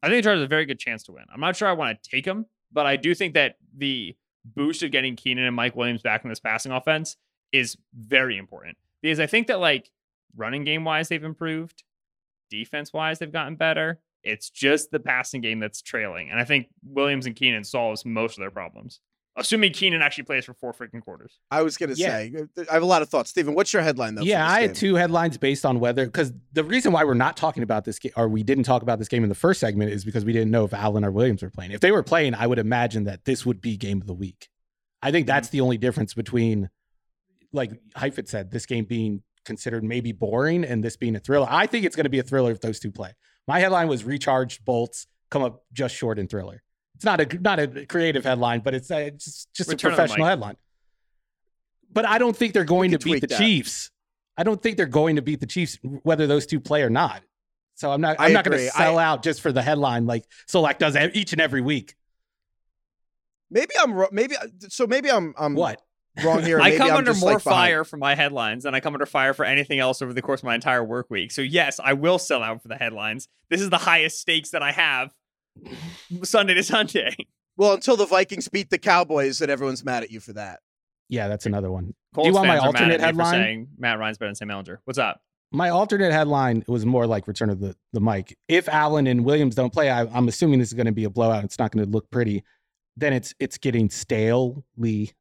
I think the Chargers have a very good chance to win. I'm not sure I want to take them, but I do think that the boost of getting Keenan and Mike Williams back in this passing offense is very important because I think that like running game wise they've improved, defense wise they've gotten better. It's just the passing game that's trailing. And I think Williams and Keenan solves most of their problems. Assuming Keenan actually plays for four freaking quarters. I was gonna Yeah. say uh, I have a lot of thoughts. Stephen, what's your headline though? yeah, this I had two headlines based on whether because the reason why we're not talking about this game or we didn't talk about this game in the first segment is because we didn't know if Allen or Williams were playing. If they were playing, I would imagine that this would be game of the week. I think that's the only difference between, like Heifetz said, this game being considered maybe boring and this being a thriller. I think it's going to be a thriller if those two play. My headline was recharged bolts come up just short in thriller. It's not a not a creative headline, but it's, uh, it's just just Return a professional headline. But I don't think they're going to beat the that. Chiefs. I don't think they're going to beat the Chiefs whether those two play or not. So I'm not I I'm not going to sell out just for the headline like Solak does each and every week. Maybe I'm. Maybe so. Maybe I'm I'm What? Wrong here. I come I'm under just, more like, behind. fire for my headlines than I come under fire for anything else over the course of my entire work week. So yes, I will sell out for the headlines. This is the highest stakes that I have <laughs> Sunday to Sunday. Well, until the Vikings beat the Cowboys, and everyone's mad at you for that. Yeah, that's another one. Colts you want my fans are mad alternate at me for headline? saying Matt Ryan's better than Sam Ehlinger. What's up? My alternate headline was more like return of the, the mic. If Allen and Williams don't play, I, I'm assuming this is going to be a blowout. It's not going to look pretty. Then it's it's getting stalely.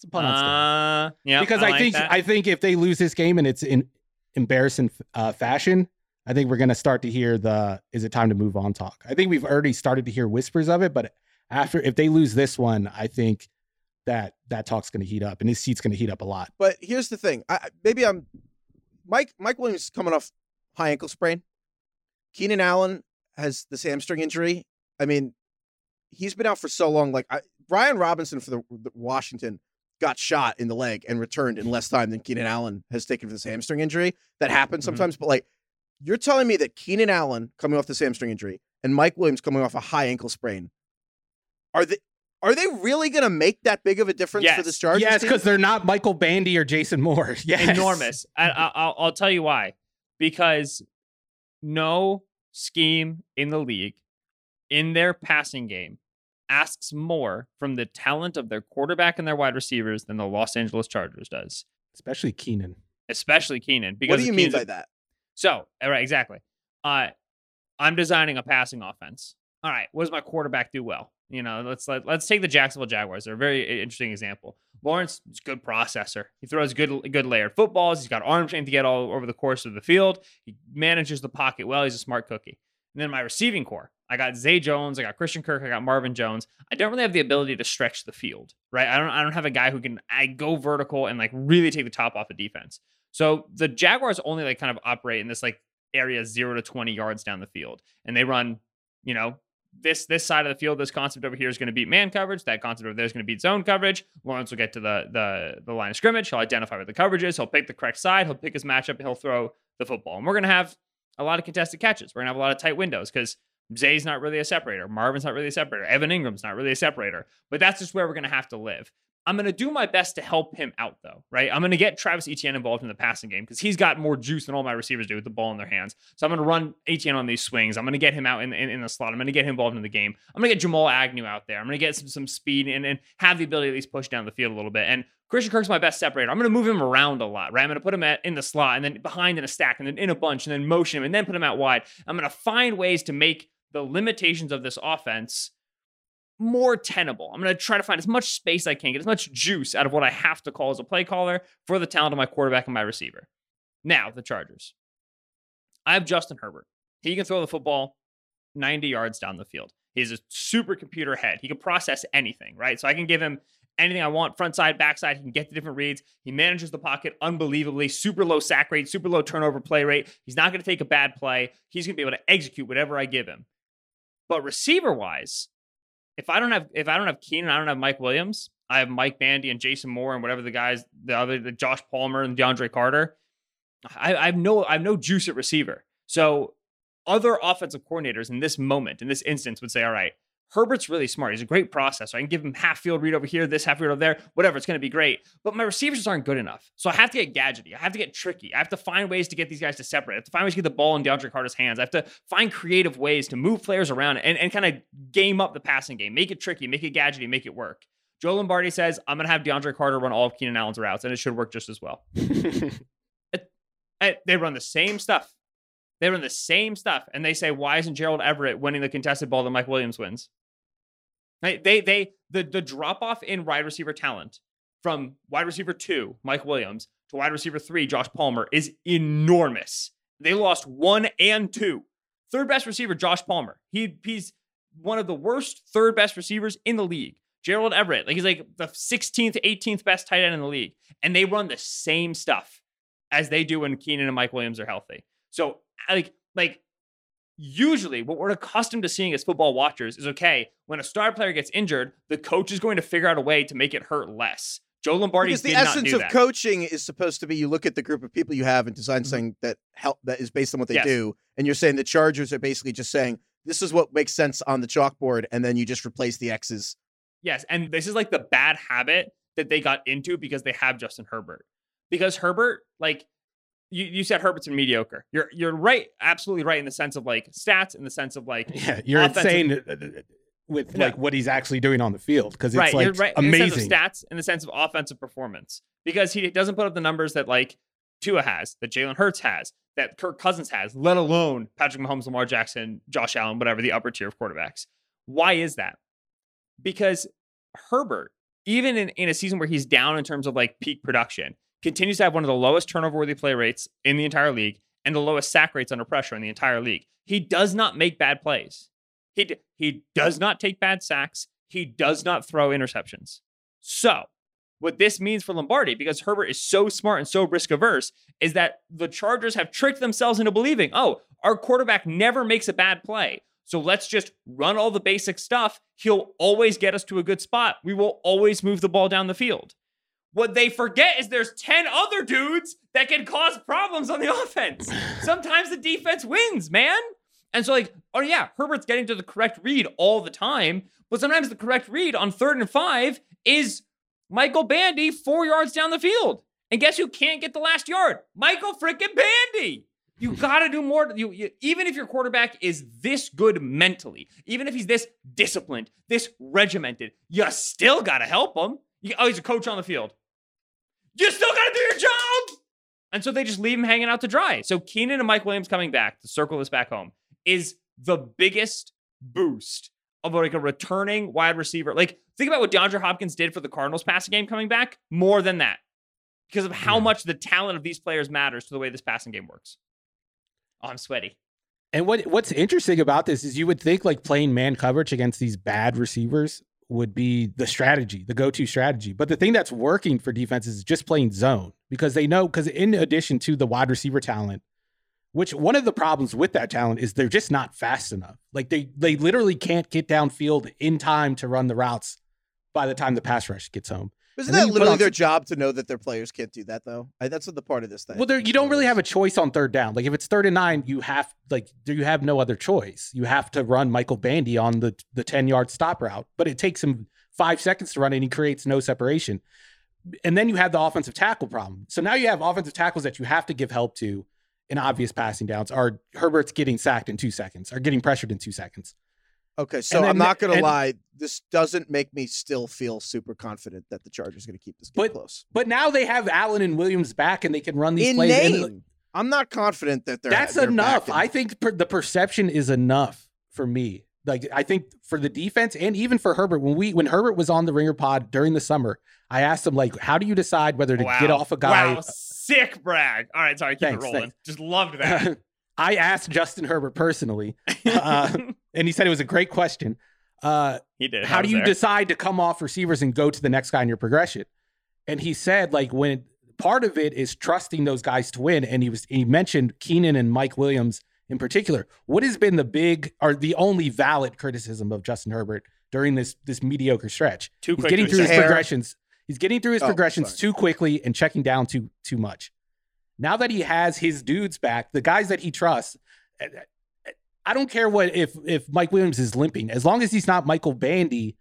It's a pun on stale. Uh, yeah, because I, like think that. I think if they lose this game and it's in embarrassing uh, fashion, I think we're going to start to hear the "is it time to move on" talk. I think we've already started to hear whispers of it, but after if they lose this one, I think that that talk's going to heat up and his seat's going to heat up a lot. But here's the thing. I, I- maybe I'm Mike. Mike Williams is coming off high ankle sprain. Keenan Allen has this hamstring injury. I mean, he's been out for so long. Like I, Brian Robinson for the, the Washington got shot in the leg and returned in less time than Keenan Allen has taken for this hamstring injury. That happens Mhm. sometimes. But like, you're telling me that Keenan Allen coming off this hamstring injury and Mike Williams coming off a high ankle sprain are they? Are they really going to make that big of a difference for Yes. this Chargers? yes, because they're not Michael Bandy or Jason Moore. <laughs> Yes. enormous. I, I'll, I'll tell you why. Because no scheme in the league in their passing game asks more from the talent of their quarterback and their wide receivers than the Los Angeles Chargers does, especially Keenan. especially Keenan. Because what do you of mean by that? So, all right, exactly. Uh, I'm designing a passing offense. All right, what does my quarterback do well? You know, let's let, let's take the Jacksonville Jaguars. They're a very interesting example. Lawrence is a good processor. He throws good good layered footballs. He's got arm strength to get all over the course of the field. He manages the pocket well. He's a smart cookie. And then my receiving core, I got Zay Jones, I got Christian Kirk, I got Marvin Jones. I don't really have the ability to stretch the field, right? I don't I don't have a guy who can I go vertical and like really take the top off the defense. So the Jaguars only like kind of operate in this like area zero to 20 yards down the field. And they run, you know, this this side of the field, this concept over here is going to beat man coverage. That concept over there is going to beat zone coverage. Lawrence will get to the the the line of scrimmage. He'll identify what the coverage is. He'll pick the correct side. He'll pick his matchup he'll throw the football. And we're going to have a lot of contested catches. We're going to have a lot of tight windows because Zay's not really a separator. Marvin's not really a separator. Evan Engram's not really a separator. But that's just where we're going to have to live. I'm going to do my best to help him out, though, right? I'm going to get Travis Etienne involved in the passing game because he's got more juice than all my receivers do with the ball in their hands. So I'm going to run Etienne on these swings. I'm going to get him out in, in, in the slot. I'm going to get him involved in the game. I'm going to get Jamal Agnew out there. I'm going to get some, some speed and, and have the ability to at least push down the field a little bit. And Christian Kirk's my best separator. I'm going to move him around a lot, right? I'm going to put him at, in the slot and then behind in a stack and then in a bunch and then motion him and then put him out wide. I'm going to find ways to make the limitations of this offense more tenable. I'm going to try to find as much space I can, get as much juice out of what I have to call as a play caller for the talent of my quarterback and my receiver. Now, the Chargers. I have Justin Herbert. He can throw the football 90 yards down the field. He's a supercomputer head. He can process anything, right? So I can give him anything I want, front side, back side. He can get the different reads. He manages the pocket unbelievably, super low sack rate, super low turnover play rate. He's not going to take a bad play. He's going to be able to execute whatever I give him. But receiver wise, if I don't have if I don't have Keenan, I don't have Mike Williams. I have Mike Bandy and Jason Moore and whatever the guys, the other, the Josh Palmer and DeAndre Carter. I, I have no I have no juice at receiver. So other offensive coordinators in this moment, in this instance, would say, all right, Herbert's really smart. He's a great processor. I can give him half field read over here, this half field over there, whatever. It's going to be great. But my receivers just aren't good enough. So I have to get gadgety. I have to get tricky. I have to find ways to get these guys to separate. I have to find ways to get the ball in DeAndre Carter's hands. I have to find creative ways to move players around and, and kind of game up the passing game, make it tricky, make it gadgety, make it work. Joe Lombardi says, I'm going to have DeAndre Carter run all of Keenan Allen's routes, and it should work just as well. <laughs> It- it- they run the same stuff. They run the same stuff, and they say, "Why isn't Gerald Everett winning the contested ball that Mike Williams wins?" Right? They they the the drop off in wide receiver talent from wide receiver two, Mike Williams, to wide receiver three, Josh Palmer, is enormous. They lost one and two. Third best receiver, Josh Palmer. He he's one of the worst third best receivers in the league. Gerald Everett, like he's like the 16th, 18th best tight end in the league, and they run the same stuff as they do when Keenan and Mike Williams are healthy. So like like usually what we're accustomed to seeing as football watchers is okay when a star player gets injured, the coach is going to figure out a way to make it hurt less. Joe Lombardi because the essence of that. coaching is supposed to be you look at the group of people you have and design mm-hmm. something that help that is based on what they Yes. do and you're saying the chargers are basically just saying this is what makes sense on the chalkboard and then you just replace the x's Yes, and this is like the bad habit that they got into because they have Justin Herbert. Because Herbert, like you, you said, Herbert's been mediocre. You're you're right, absolutely right in the sense of like stats, in the sense of like Yeah, you're Offensive- insane uh, uh, with Yeah. like what he's actually doing on the field because it's right, like you're right in the sense amazing. of stats, in the sense of offensive performance. Because he doesn't put up the numbers that like Tua has, that Jalen Hurts has, that Kirk Cousins has, let alone Patrick Mahomes, Lamar Jackson, Josh Allen, whatever the upper tier of quarterbacks. Why is that? Because Herbert, even in, in a season where he's down in terms of like peak production, continues to have one of the lowest turnover worthy play rates in the entire league and the lowest sack rates under pressure in the entire league. He does not make bad plays. He, d- he does not take bad sacks. He does not throw interceptions. So, what this means for Lombardi, because Herbert is so smart and so risk averse, is that the Chargers have tricked themselves into believing, oh, our quarterback never makes a bad play. So let's just run all the basic stuff. He'll always get us to a good spot. We will always move the ball down the field. What they forget is there's 10 other dudes that can cause problems on the <laughs> offense. Sometimes the defense wins, man. And so, like, oh yeah, Herbert's getting to the correct read all the time, but sometimes the correct read on third and five is Michael Bandy four yards down the field. And guess who can't get the last yard? Michael freaking Bandy. You <laughs> got to do more. You, you, even if your quarterback is this good mentally, even if he's this disciplined, this regimented, you still got to help him. You, oh, he's a coach on the field. You still got to do your job. And so they just leave him hanging out to dry. So Keenan and Mike Williams coming back to circle this back home is the biggest boost of like a returning wide receiver. Like think about what DeAndre Hopkins did for the Cardinals passing game coming back. More than that, because of how Yeah. much the talent of these players matters to the way this passing game works. Oh, I'm sweaty. And what what's interesting about this is you would think like playing man coverage against these bad receivers would be the strategy, the go-to strategy. But the thing that's working for defenses is just playing zone because they know because in addition to the wide receiver talent, which one of the problems with that talent is they're just not fast enough. Like they they literally can't get downfield in time to run the routes by the time the pass rush gets home. Isn't that literally their job to know that their players can't do that though I, that's the part of this thing Well, there, you don't really have a choice on third down. Like if it's third and nine, you have like you have no other choice. You have to run Michael Bandy on the the ten yard stop route, but it takes him five seconds to run, and he creates no separation. And then you have the offensive tackle problem. So now you have offensive tackles that you have to give help to in obvious passing downs. Are Herbert's getting sacked in two seconds? Are getting pressured in two seconds? Okay so then i'm not gonna lie this doesn't make me still feel super confident that the chargers are gonna keep this game But close But now they have Allen and Williams back, and they can run these in plays. and- name i'm not confident that they're That's they're enough. back I think per, the perception is enough for me. Like I think for the defense and even for Herbert, when we when Herbert was on the Ringer Pod during the summer, I asked him like, how do you decide whether to get off a guy? Wow, sick brag. All right, sorry, keep Thanks, it rolling. thanks. Just loved that. <laughs> I asked Justin Herbert personally, <laughs> uh, and he said it was a great question. Uh, he did. how do you there. decide to come off receivers and go to the next guy in your progression? And he said, like, when part of it is trusting those guys to win. And he was he mentioned Keenan and Mike Williams in particular. What has been the big or the only valid criticism of Justin Herbert during this this mediocre stretch? Too He's getting through his accept. progressions. He's getting through his Oh, progressions sorry. too quickly and checking down too too much. Now that he has his dudes back, the guys that he trusts, eh, eh, I don't care what if if Mike Williams is limping, as long as he's not Michael Bandy,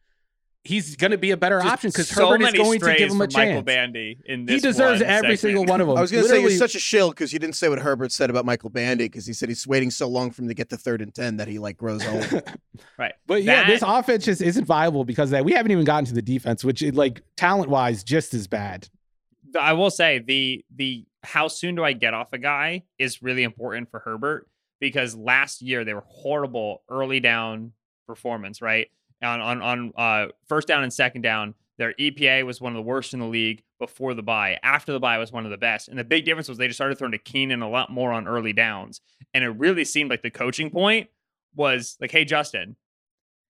he's going to be a better Just option because so Herbert is going to give him a chance. Michael. Bandy in this He deserves every segment. single one of them. I was going to say Literally- you're such a shill because you didn't say what Herbert said about Michael Bandy because he said he's waiting so long for him to get to third and ten that he like grows old. <laughs> Right. But yeah, this offense just isn't viable because of that we haven't even gotten to the defense, which is like talent wise just as bad. I will say the the how soon do I get off a guy is really important for Herbert because last year they were horrible early down performance, right? On on on uh, first down and second down, their EPA was one of the worst in the league before the bye. After the bye was one of the best. And the big difference was they just started throwing to Keenan a lot more on early downs. And it really seemed like the coaching point was like, hey, Justin,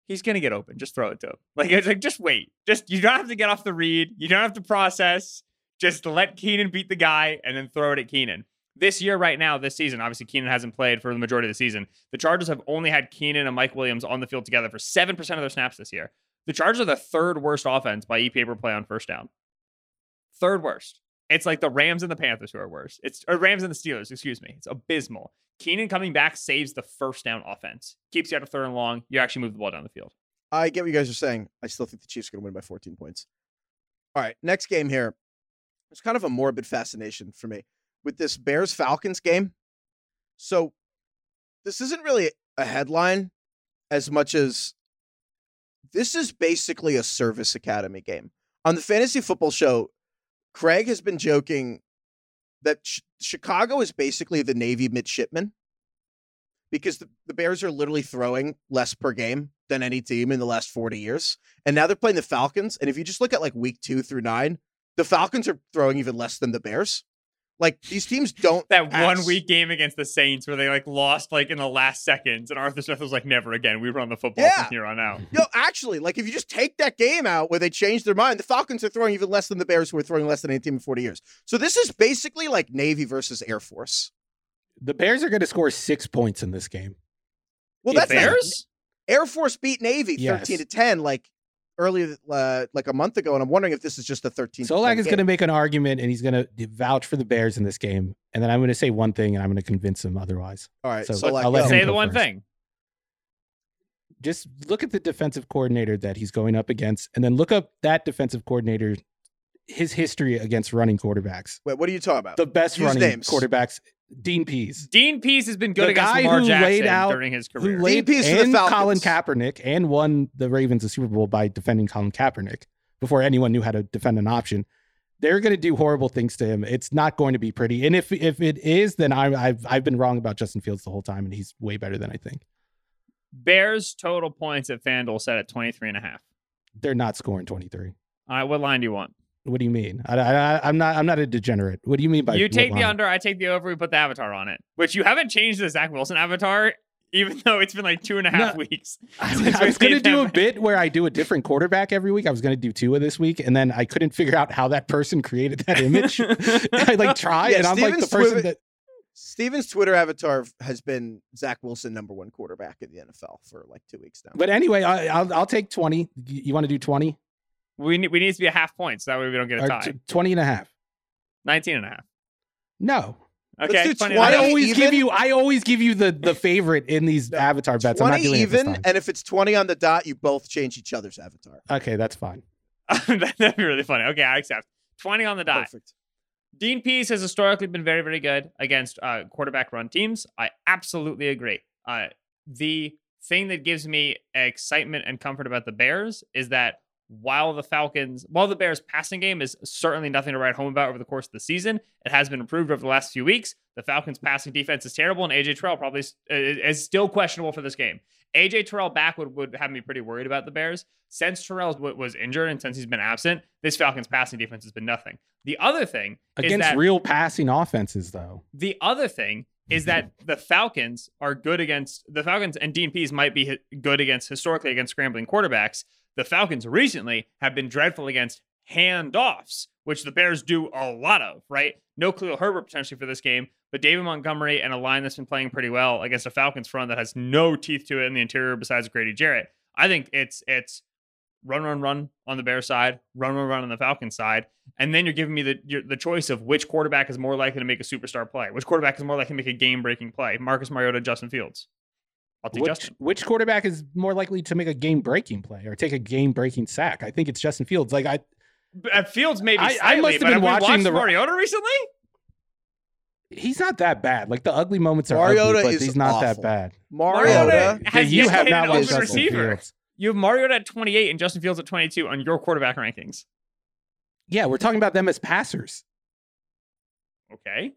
he's gonna get open. Just throw it to him. Like it's like just wait. Just you don't have to get off the read. You don't have to process. Just let Keenan beat the guy and then throw it at Keenan. This year, right now, this season, obviously Keenan hasn't played for the majority of the season. The Chargers have only had Keenan and Mike Williams on the field together for seven percent of their snaps this year. The Chargers are the third worst offense by EPA per play on first down. Third worst. It's like the Rams and the Panthers who are worse. It's Rams and the Steelers, excuse me. It's abysmal. Keenan coming back saves the first down offense. Keeps you out of third and long. You actually move the ball down the field. I get what you guys are saying. I still think the Chiefs are going to win by 14 points. All right, next game here. It's kind of a morbid fascination for me with this Bears Falcons game. So, this isn't really a headline as much as this is basically a service academy game. On the fantasy football show, Craig has been joking that Chicago is basically the Navy midshipman because the, the Bears are literally throwing less per game than any team in the last 40 years. And now they're playing the Falcons. And if you just look at like week two through nine, the Falcons are throwing even less than the Bears. Like these teams don't That one week game against the Saints where they like lost like in the last seconds, and Arthur Smith was like, "Never again. We run the football Yeah. from here on out." No, actually, like if you just take that game out where they changed their mind, the Falcons are throwing even less than the Bears, who are throwing less than any team in 40 years. So this is basically like Navy versus Air Force. The Bears are going to score six points in this game. Well, The that's Bears. Air Force beat Navy 13 Yes. to 10 like earlier uh, like a month ago and I'm wondering if this is just a 13 to Solak is going to make an argument and he's going to vouch for the Bears in this game. And then I'm going to say one thing and I'm going to convince him otherwise. All right, so so, like, I'll let go. him Say the one first. thing. Just look at the defensive coordinator that he's going up against and then look up that defensive coordinator, his history against running quarterbacks. Wait, what are you talking about? The best Use running names. quarterbacks, Dean Pees. Dean Pees has been good The against guy Lamar who Jackson laid out- during his who career. laid Pees for the and Colin Kaepernick and won the Ravens a Super Bowl by defending Colin Kaepernick before anyone knew how to defend an option. They're going to do horrible things to him. It's not going to be pretty. And if if it is, then I, I've I've been wrong about Justin Fields the whole time, and he's way better than I think. Bears total points at FanDuel set at 23 and a half. They're not scoring twenty three. All right, what line do you want? What do you mean? I, I, I'm not I'm not a degenerate. What do you mean by you what take the under, I take the over, we put the avatar on it. Which you haven't changed the Zach Wilson avatar, even though it's been like two and a half No. weeks. <laughs> I, I was going to do a bit where I do a different quarterback every week. I was going to do two of this week, and then I couldn't figure out how that person created that image. <laughs> <laughs> I like try, Yeah, and I'm like the Steven's person Twitter- that Steven's Twitter avatar has been Zach Wilson, number one quarterback in the NFL for like two weeks now. But anyway, I, I'll I'll take 20. You, you want to do 20 we need we need to be a half point, so that way we don't get a or tie. t- 20 and a half? 19 and a half. No. Okay. do 20 I and a half. always even? give you I always give you the the favorite in these avatar bets. I'm not 20 doing even, time. and if it's 20 on the dot, you both change each other's avatar. Okay, that's fine. <laughs> That'd be really funny. Okay, I accept. 20 on the dot. Perfect. Dean Pees has historically been very, very good against uh, quarterback run teams. I absolutely agree. Uh, the thing that gives me excitement and comfort about the Bears is that while the Falcons, while the Bears' passing game is certainly nothing to write home about over the course of the season, it has been improved over the last few weeks. The Falcons' passing defense is terrible, and AJ Terrell probably is, is still questionable for this game. AJ Terrell back would, would have me pretty worried about the Bears. Since Terrell was injured and since he's been absent, this Falcons passing defense has been nothing. The other thing is Against real passing offenses though. the other thing is that <laughs> the Falcons are good against the Falcons, and Pees might be good against historically against scrambling quarterbacks. The Falcons recently have been dreadful against handoffs, which the Bears do a lot of, right? No Khalil Herbert potentially for this game, but David Montgomery and a line that's been playing pretty well against a Falcons front that has no teeth to it in the interior besides Grady Jarrett. I think it's it's run, run, run on the Bears side, run, run, run on the Falcons side, and then you're giving me the your, the choice of which quarterback is more likely to make a superstar play, which quarterback is more likely to make a game breaking play. Marcus Mariota, Justin Fields. I'll take Which, Justin. which quarterback is more likely to make a game breaking play or take a game breaking sack? I think it's Justin Fields. Like I But, uh, Fields maybe I- I must have been have watching watched the- Mariota recently. he's not that bad. Like the ugly moments are Mariota ugly, but he's not that bad. Mariota, Mariota has you have hit not an watched Justin receiver. Fields. You have Mariota at 28 and Justin Fields at 22 on your quarterback rankings. Yeah, we're talking about them as passers. Okay.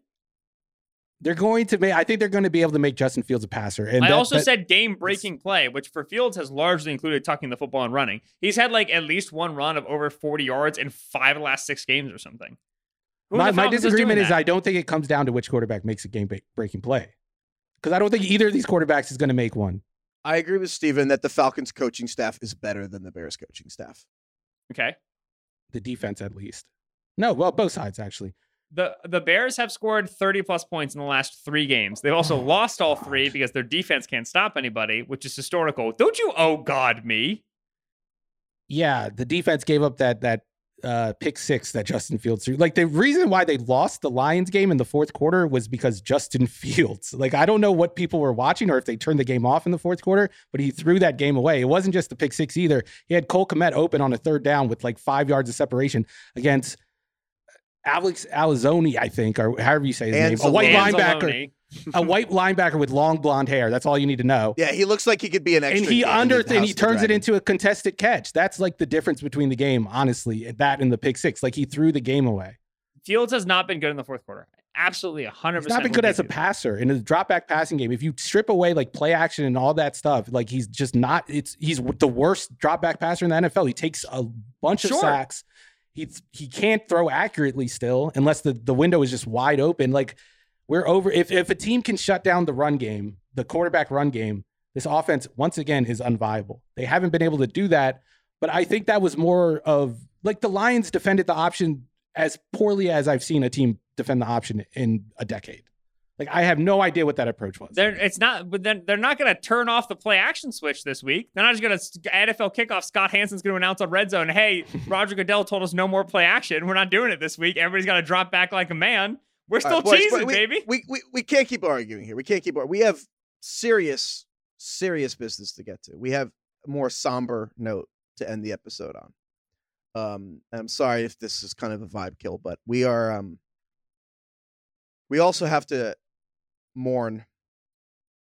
They're going to make. I think they're going to be able to make Justin Fields a passer. And I that- also that- said game breaking play, which for Fields has largely included tucking the football and running. He's had like at least one run of over 40 yards in five of the last six games or something. Who my, my disagreement doing is? I don't think it comes down to which quarterback makes a game breaking play. Because I don't think either of these quarterbacks is going to make one. I agree with Steven that the Falcons coaching staff is better than the Bears coaching staff. Okay. The defense, at least. No, well, both sides actually. The the Bears have scored 30 plus points in the last three games. They've also <sighs> lost all three because their defense can't stop anybody, which is historical. Don't you oh God me? Yeah, the defense gave up that that uh, pick six that Justin Fields threw. Like the reason why they lost the Lions game in the fourth quarter was because Justin <laughs> Fields. Like I don't know what people were watching or if they turned the game off in the fourth quarter, but he threw that game away. It wasn't just the pick six either. He had Cole Kmet open on a third down with like five yards of separation against Alex Alizoni, I think, or however you say his name, a white linebacker, a white linebacker with long blonde hair. That's all you need to know. Yeah, he looks like he could be an extra. and he under and he turns it into a contested catch. That's like the difference between the game, honestly. That and the pick six. Like he threw the game away. Fields has not been good in the fourth quarter. Absolutely 100%. Not been good as a too. passer in a drop back passing game. If you strip away like play action and all that stuff, like he's just not. It's he's the worst drop back passer in the NFL. He takes a bunch Sure. of sacks. He he can't throw accurately still unless the the window is just wide open. Like we're over. If if a team can shut down the run game, the quarterback run game, this offense once again is unviable. They haven't been able to do that. But I think that was more of like the Lions defended the option as poorly as I've seen a team defend the option in a decade. Like I have no idea what that approach was. They're, it's not, but then they're not going to turn off the play action switch this week. They're not just going to NFL kickoff. Scott Hansen's going to announce on Red Zone, "Hey, <laughs> Roger Goodell told us no more play action. We're not doing it this week. Everybody's got to drop back like a man. We're still right, boys, cheesing, we, baby." We, we we can't keep arguing here. We can't keep. We have serious serious business to get to. We have a more somber note to end the episode on. Um, and I'm sorry if this is kind of a vibe kill, but we are. Um, we also have to mourn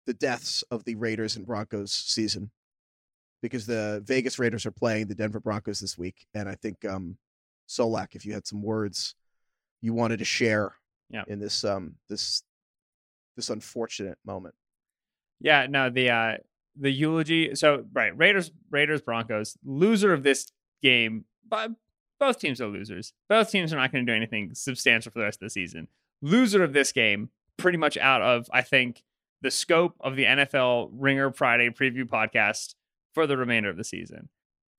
the deaths of the Raiders and Broncos season because the Vegas Raiders are playing the Denver Broncos this week, and I think um, Solak, if you had some words you wanted to share Yeah. in this um this this unfortunate moment. Yeah, no, the uh the eulogy. So right, Raiders, Raiders, Broncos, loser of this game. But both teams are losers. Both teams are not going to do anything substantial for the rest of the season. Loser of this game, pretty much out of I think the scope of the NFL Ringer Friday preview podcast for the remainder of the season.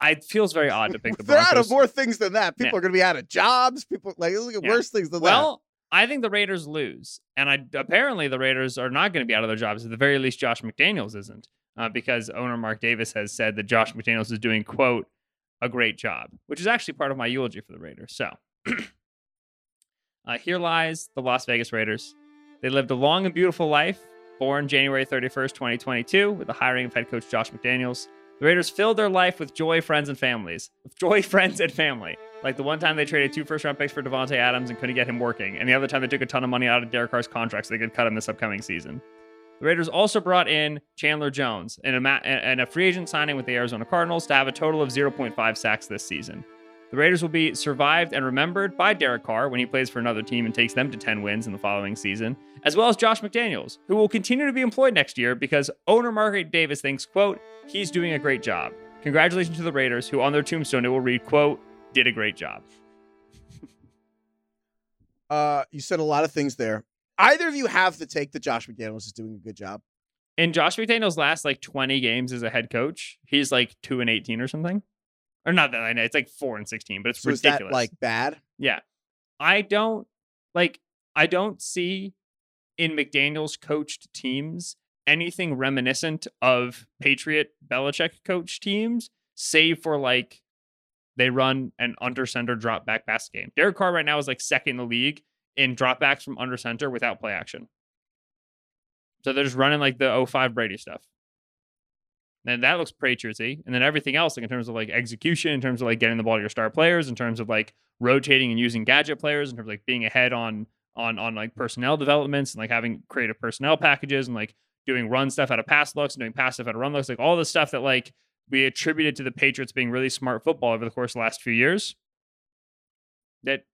I it feels very odd to pick the <laughs> They're Broncos. out of more things than that. People Yeah. are going to be out of jobs. People like look at Yeah. worse things than that. Well, I think the Raiders lose, and I apparently the Raiders are not going to be out of their jobs. At the very least, Josh McDaniels isn't, uh, because owner Mark Davis has said that Josh McDaniels is doing quote a great job, which is actually part of my eulogy for the Raiders. So, <clears throat> uh, here lies the Las Vegas Raiders. They lived a long and beautiful life. Born January 31st, 2022, with the hiring of head coach Josh McDaniels. The Raiders filled their life with joy, friends, and families. With joy, <laughs> friends, and family. Like the one time they traded two first round picks for Davante Adams and couldn't get him working, and the other time they took a ton of money out of Derek Carr's contract so they could cut him this upcoming season. The Raiders also brought in Chandler Jones in a, ma- and a free agent signing with the Arizona Cardinals to have a total of 0.5 sacks this season. The Raiders will be survived and remembered by Derek Carr when he plays for another team and takes them to 10 wins in the following season, as well as Josh McDaniels, who will continue to be employed next year because owner Margaret Davis thinks, quote, he's doing a great job. Congratulations to the Raiders, who on their tombstone it will read, quote, did a great job. <laughs> Uh, you said a lot of things there. Either of you have to take that Josh McDaniels is doing a good job. In Josh McDaniels' last like 20 games as a head coach, he's like 2 and 18 or something. Or not that I know, it's like 4 and 16, but it's So is ridiculous. that like bad? Yeah. I don't like I don't see in McDaniel's coached teams anything reminiscent of Patriot Belichick coach teams, save for like they run an under center drop back pass game. Derek Carr right now is like second in the league in dropbacks from under center without play action. So they're just running like the 05 Brady stuff. And that looks Patriotsy. And then everything else, like in terms of like execution, in terms of like getting the ball to your star players, in terms of like rotating and using gadget players, in terms of like being ahead on on on like personnel developments and like having creative personnel packages and like doing run stuff out of pass looks and doing pass stuff out of run looks, like all the stuff that like we attributed to the Patriots being really smart football over the course of the last few years. That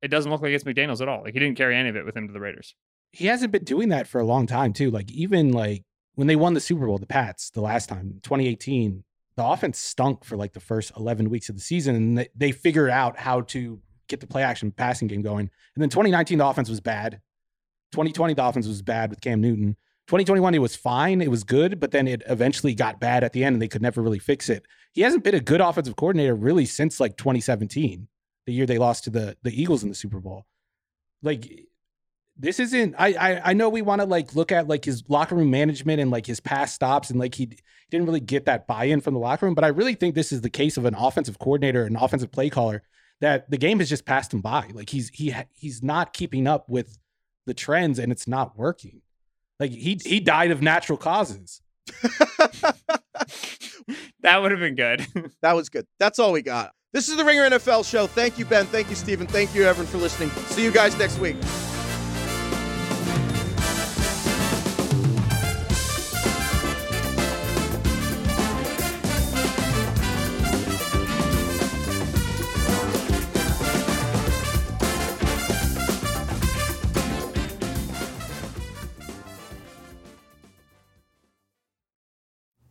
it doesn't look like it's McDaniels at all. Like he didn't carry any of it with him to the Raiders. he hasn't been doing that for a long time too. Like even like when they won the Super Bowl, the Pats, the last time, 2018, the offense stunk for like the first 11 weeks of the season, and they, they figured out how to get the play action passing game going. And then 2019, the offense was bad. 2020, the offense was bad with Cam Newton. 2021, it was fine. It was good, but then it eventually got bad at the end and they could never really fix it. He hasn't been a good offensive coordinator really since like 2017, the year they lost to the, the Eagles in the Super Bowl. Like, this isn't I, I I, know we want to like look at like his locker room management and like his past stops and like he, he didn't really get that buy-in from the locker room, but I really think this is the case of an offensive coordinator, an offensive play caller that the game has just passed him by. Like he's he he's not keeping up with the trends and it's not working. Like he he died of natural causes. <laughs> that would have been good. <laughs> that was good. That's all we got. This is the Ringer NFL show. Thank you, Ben. Thank you, Steven. Thank you, everyone, for listening. See you guys next week.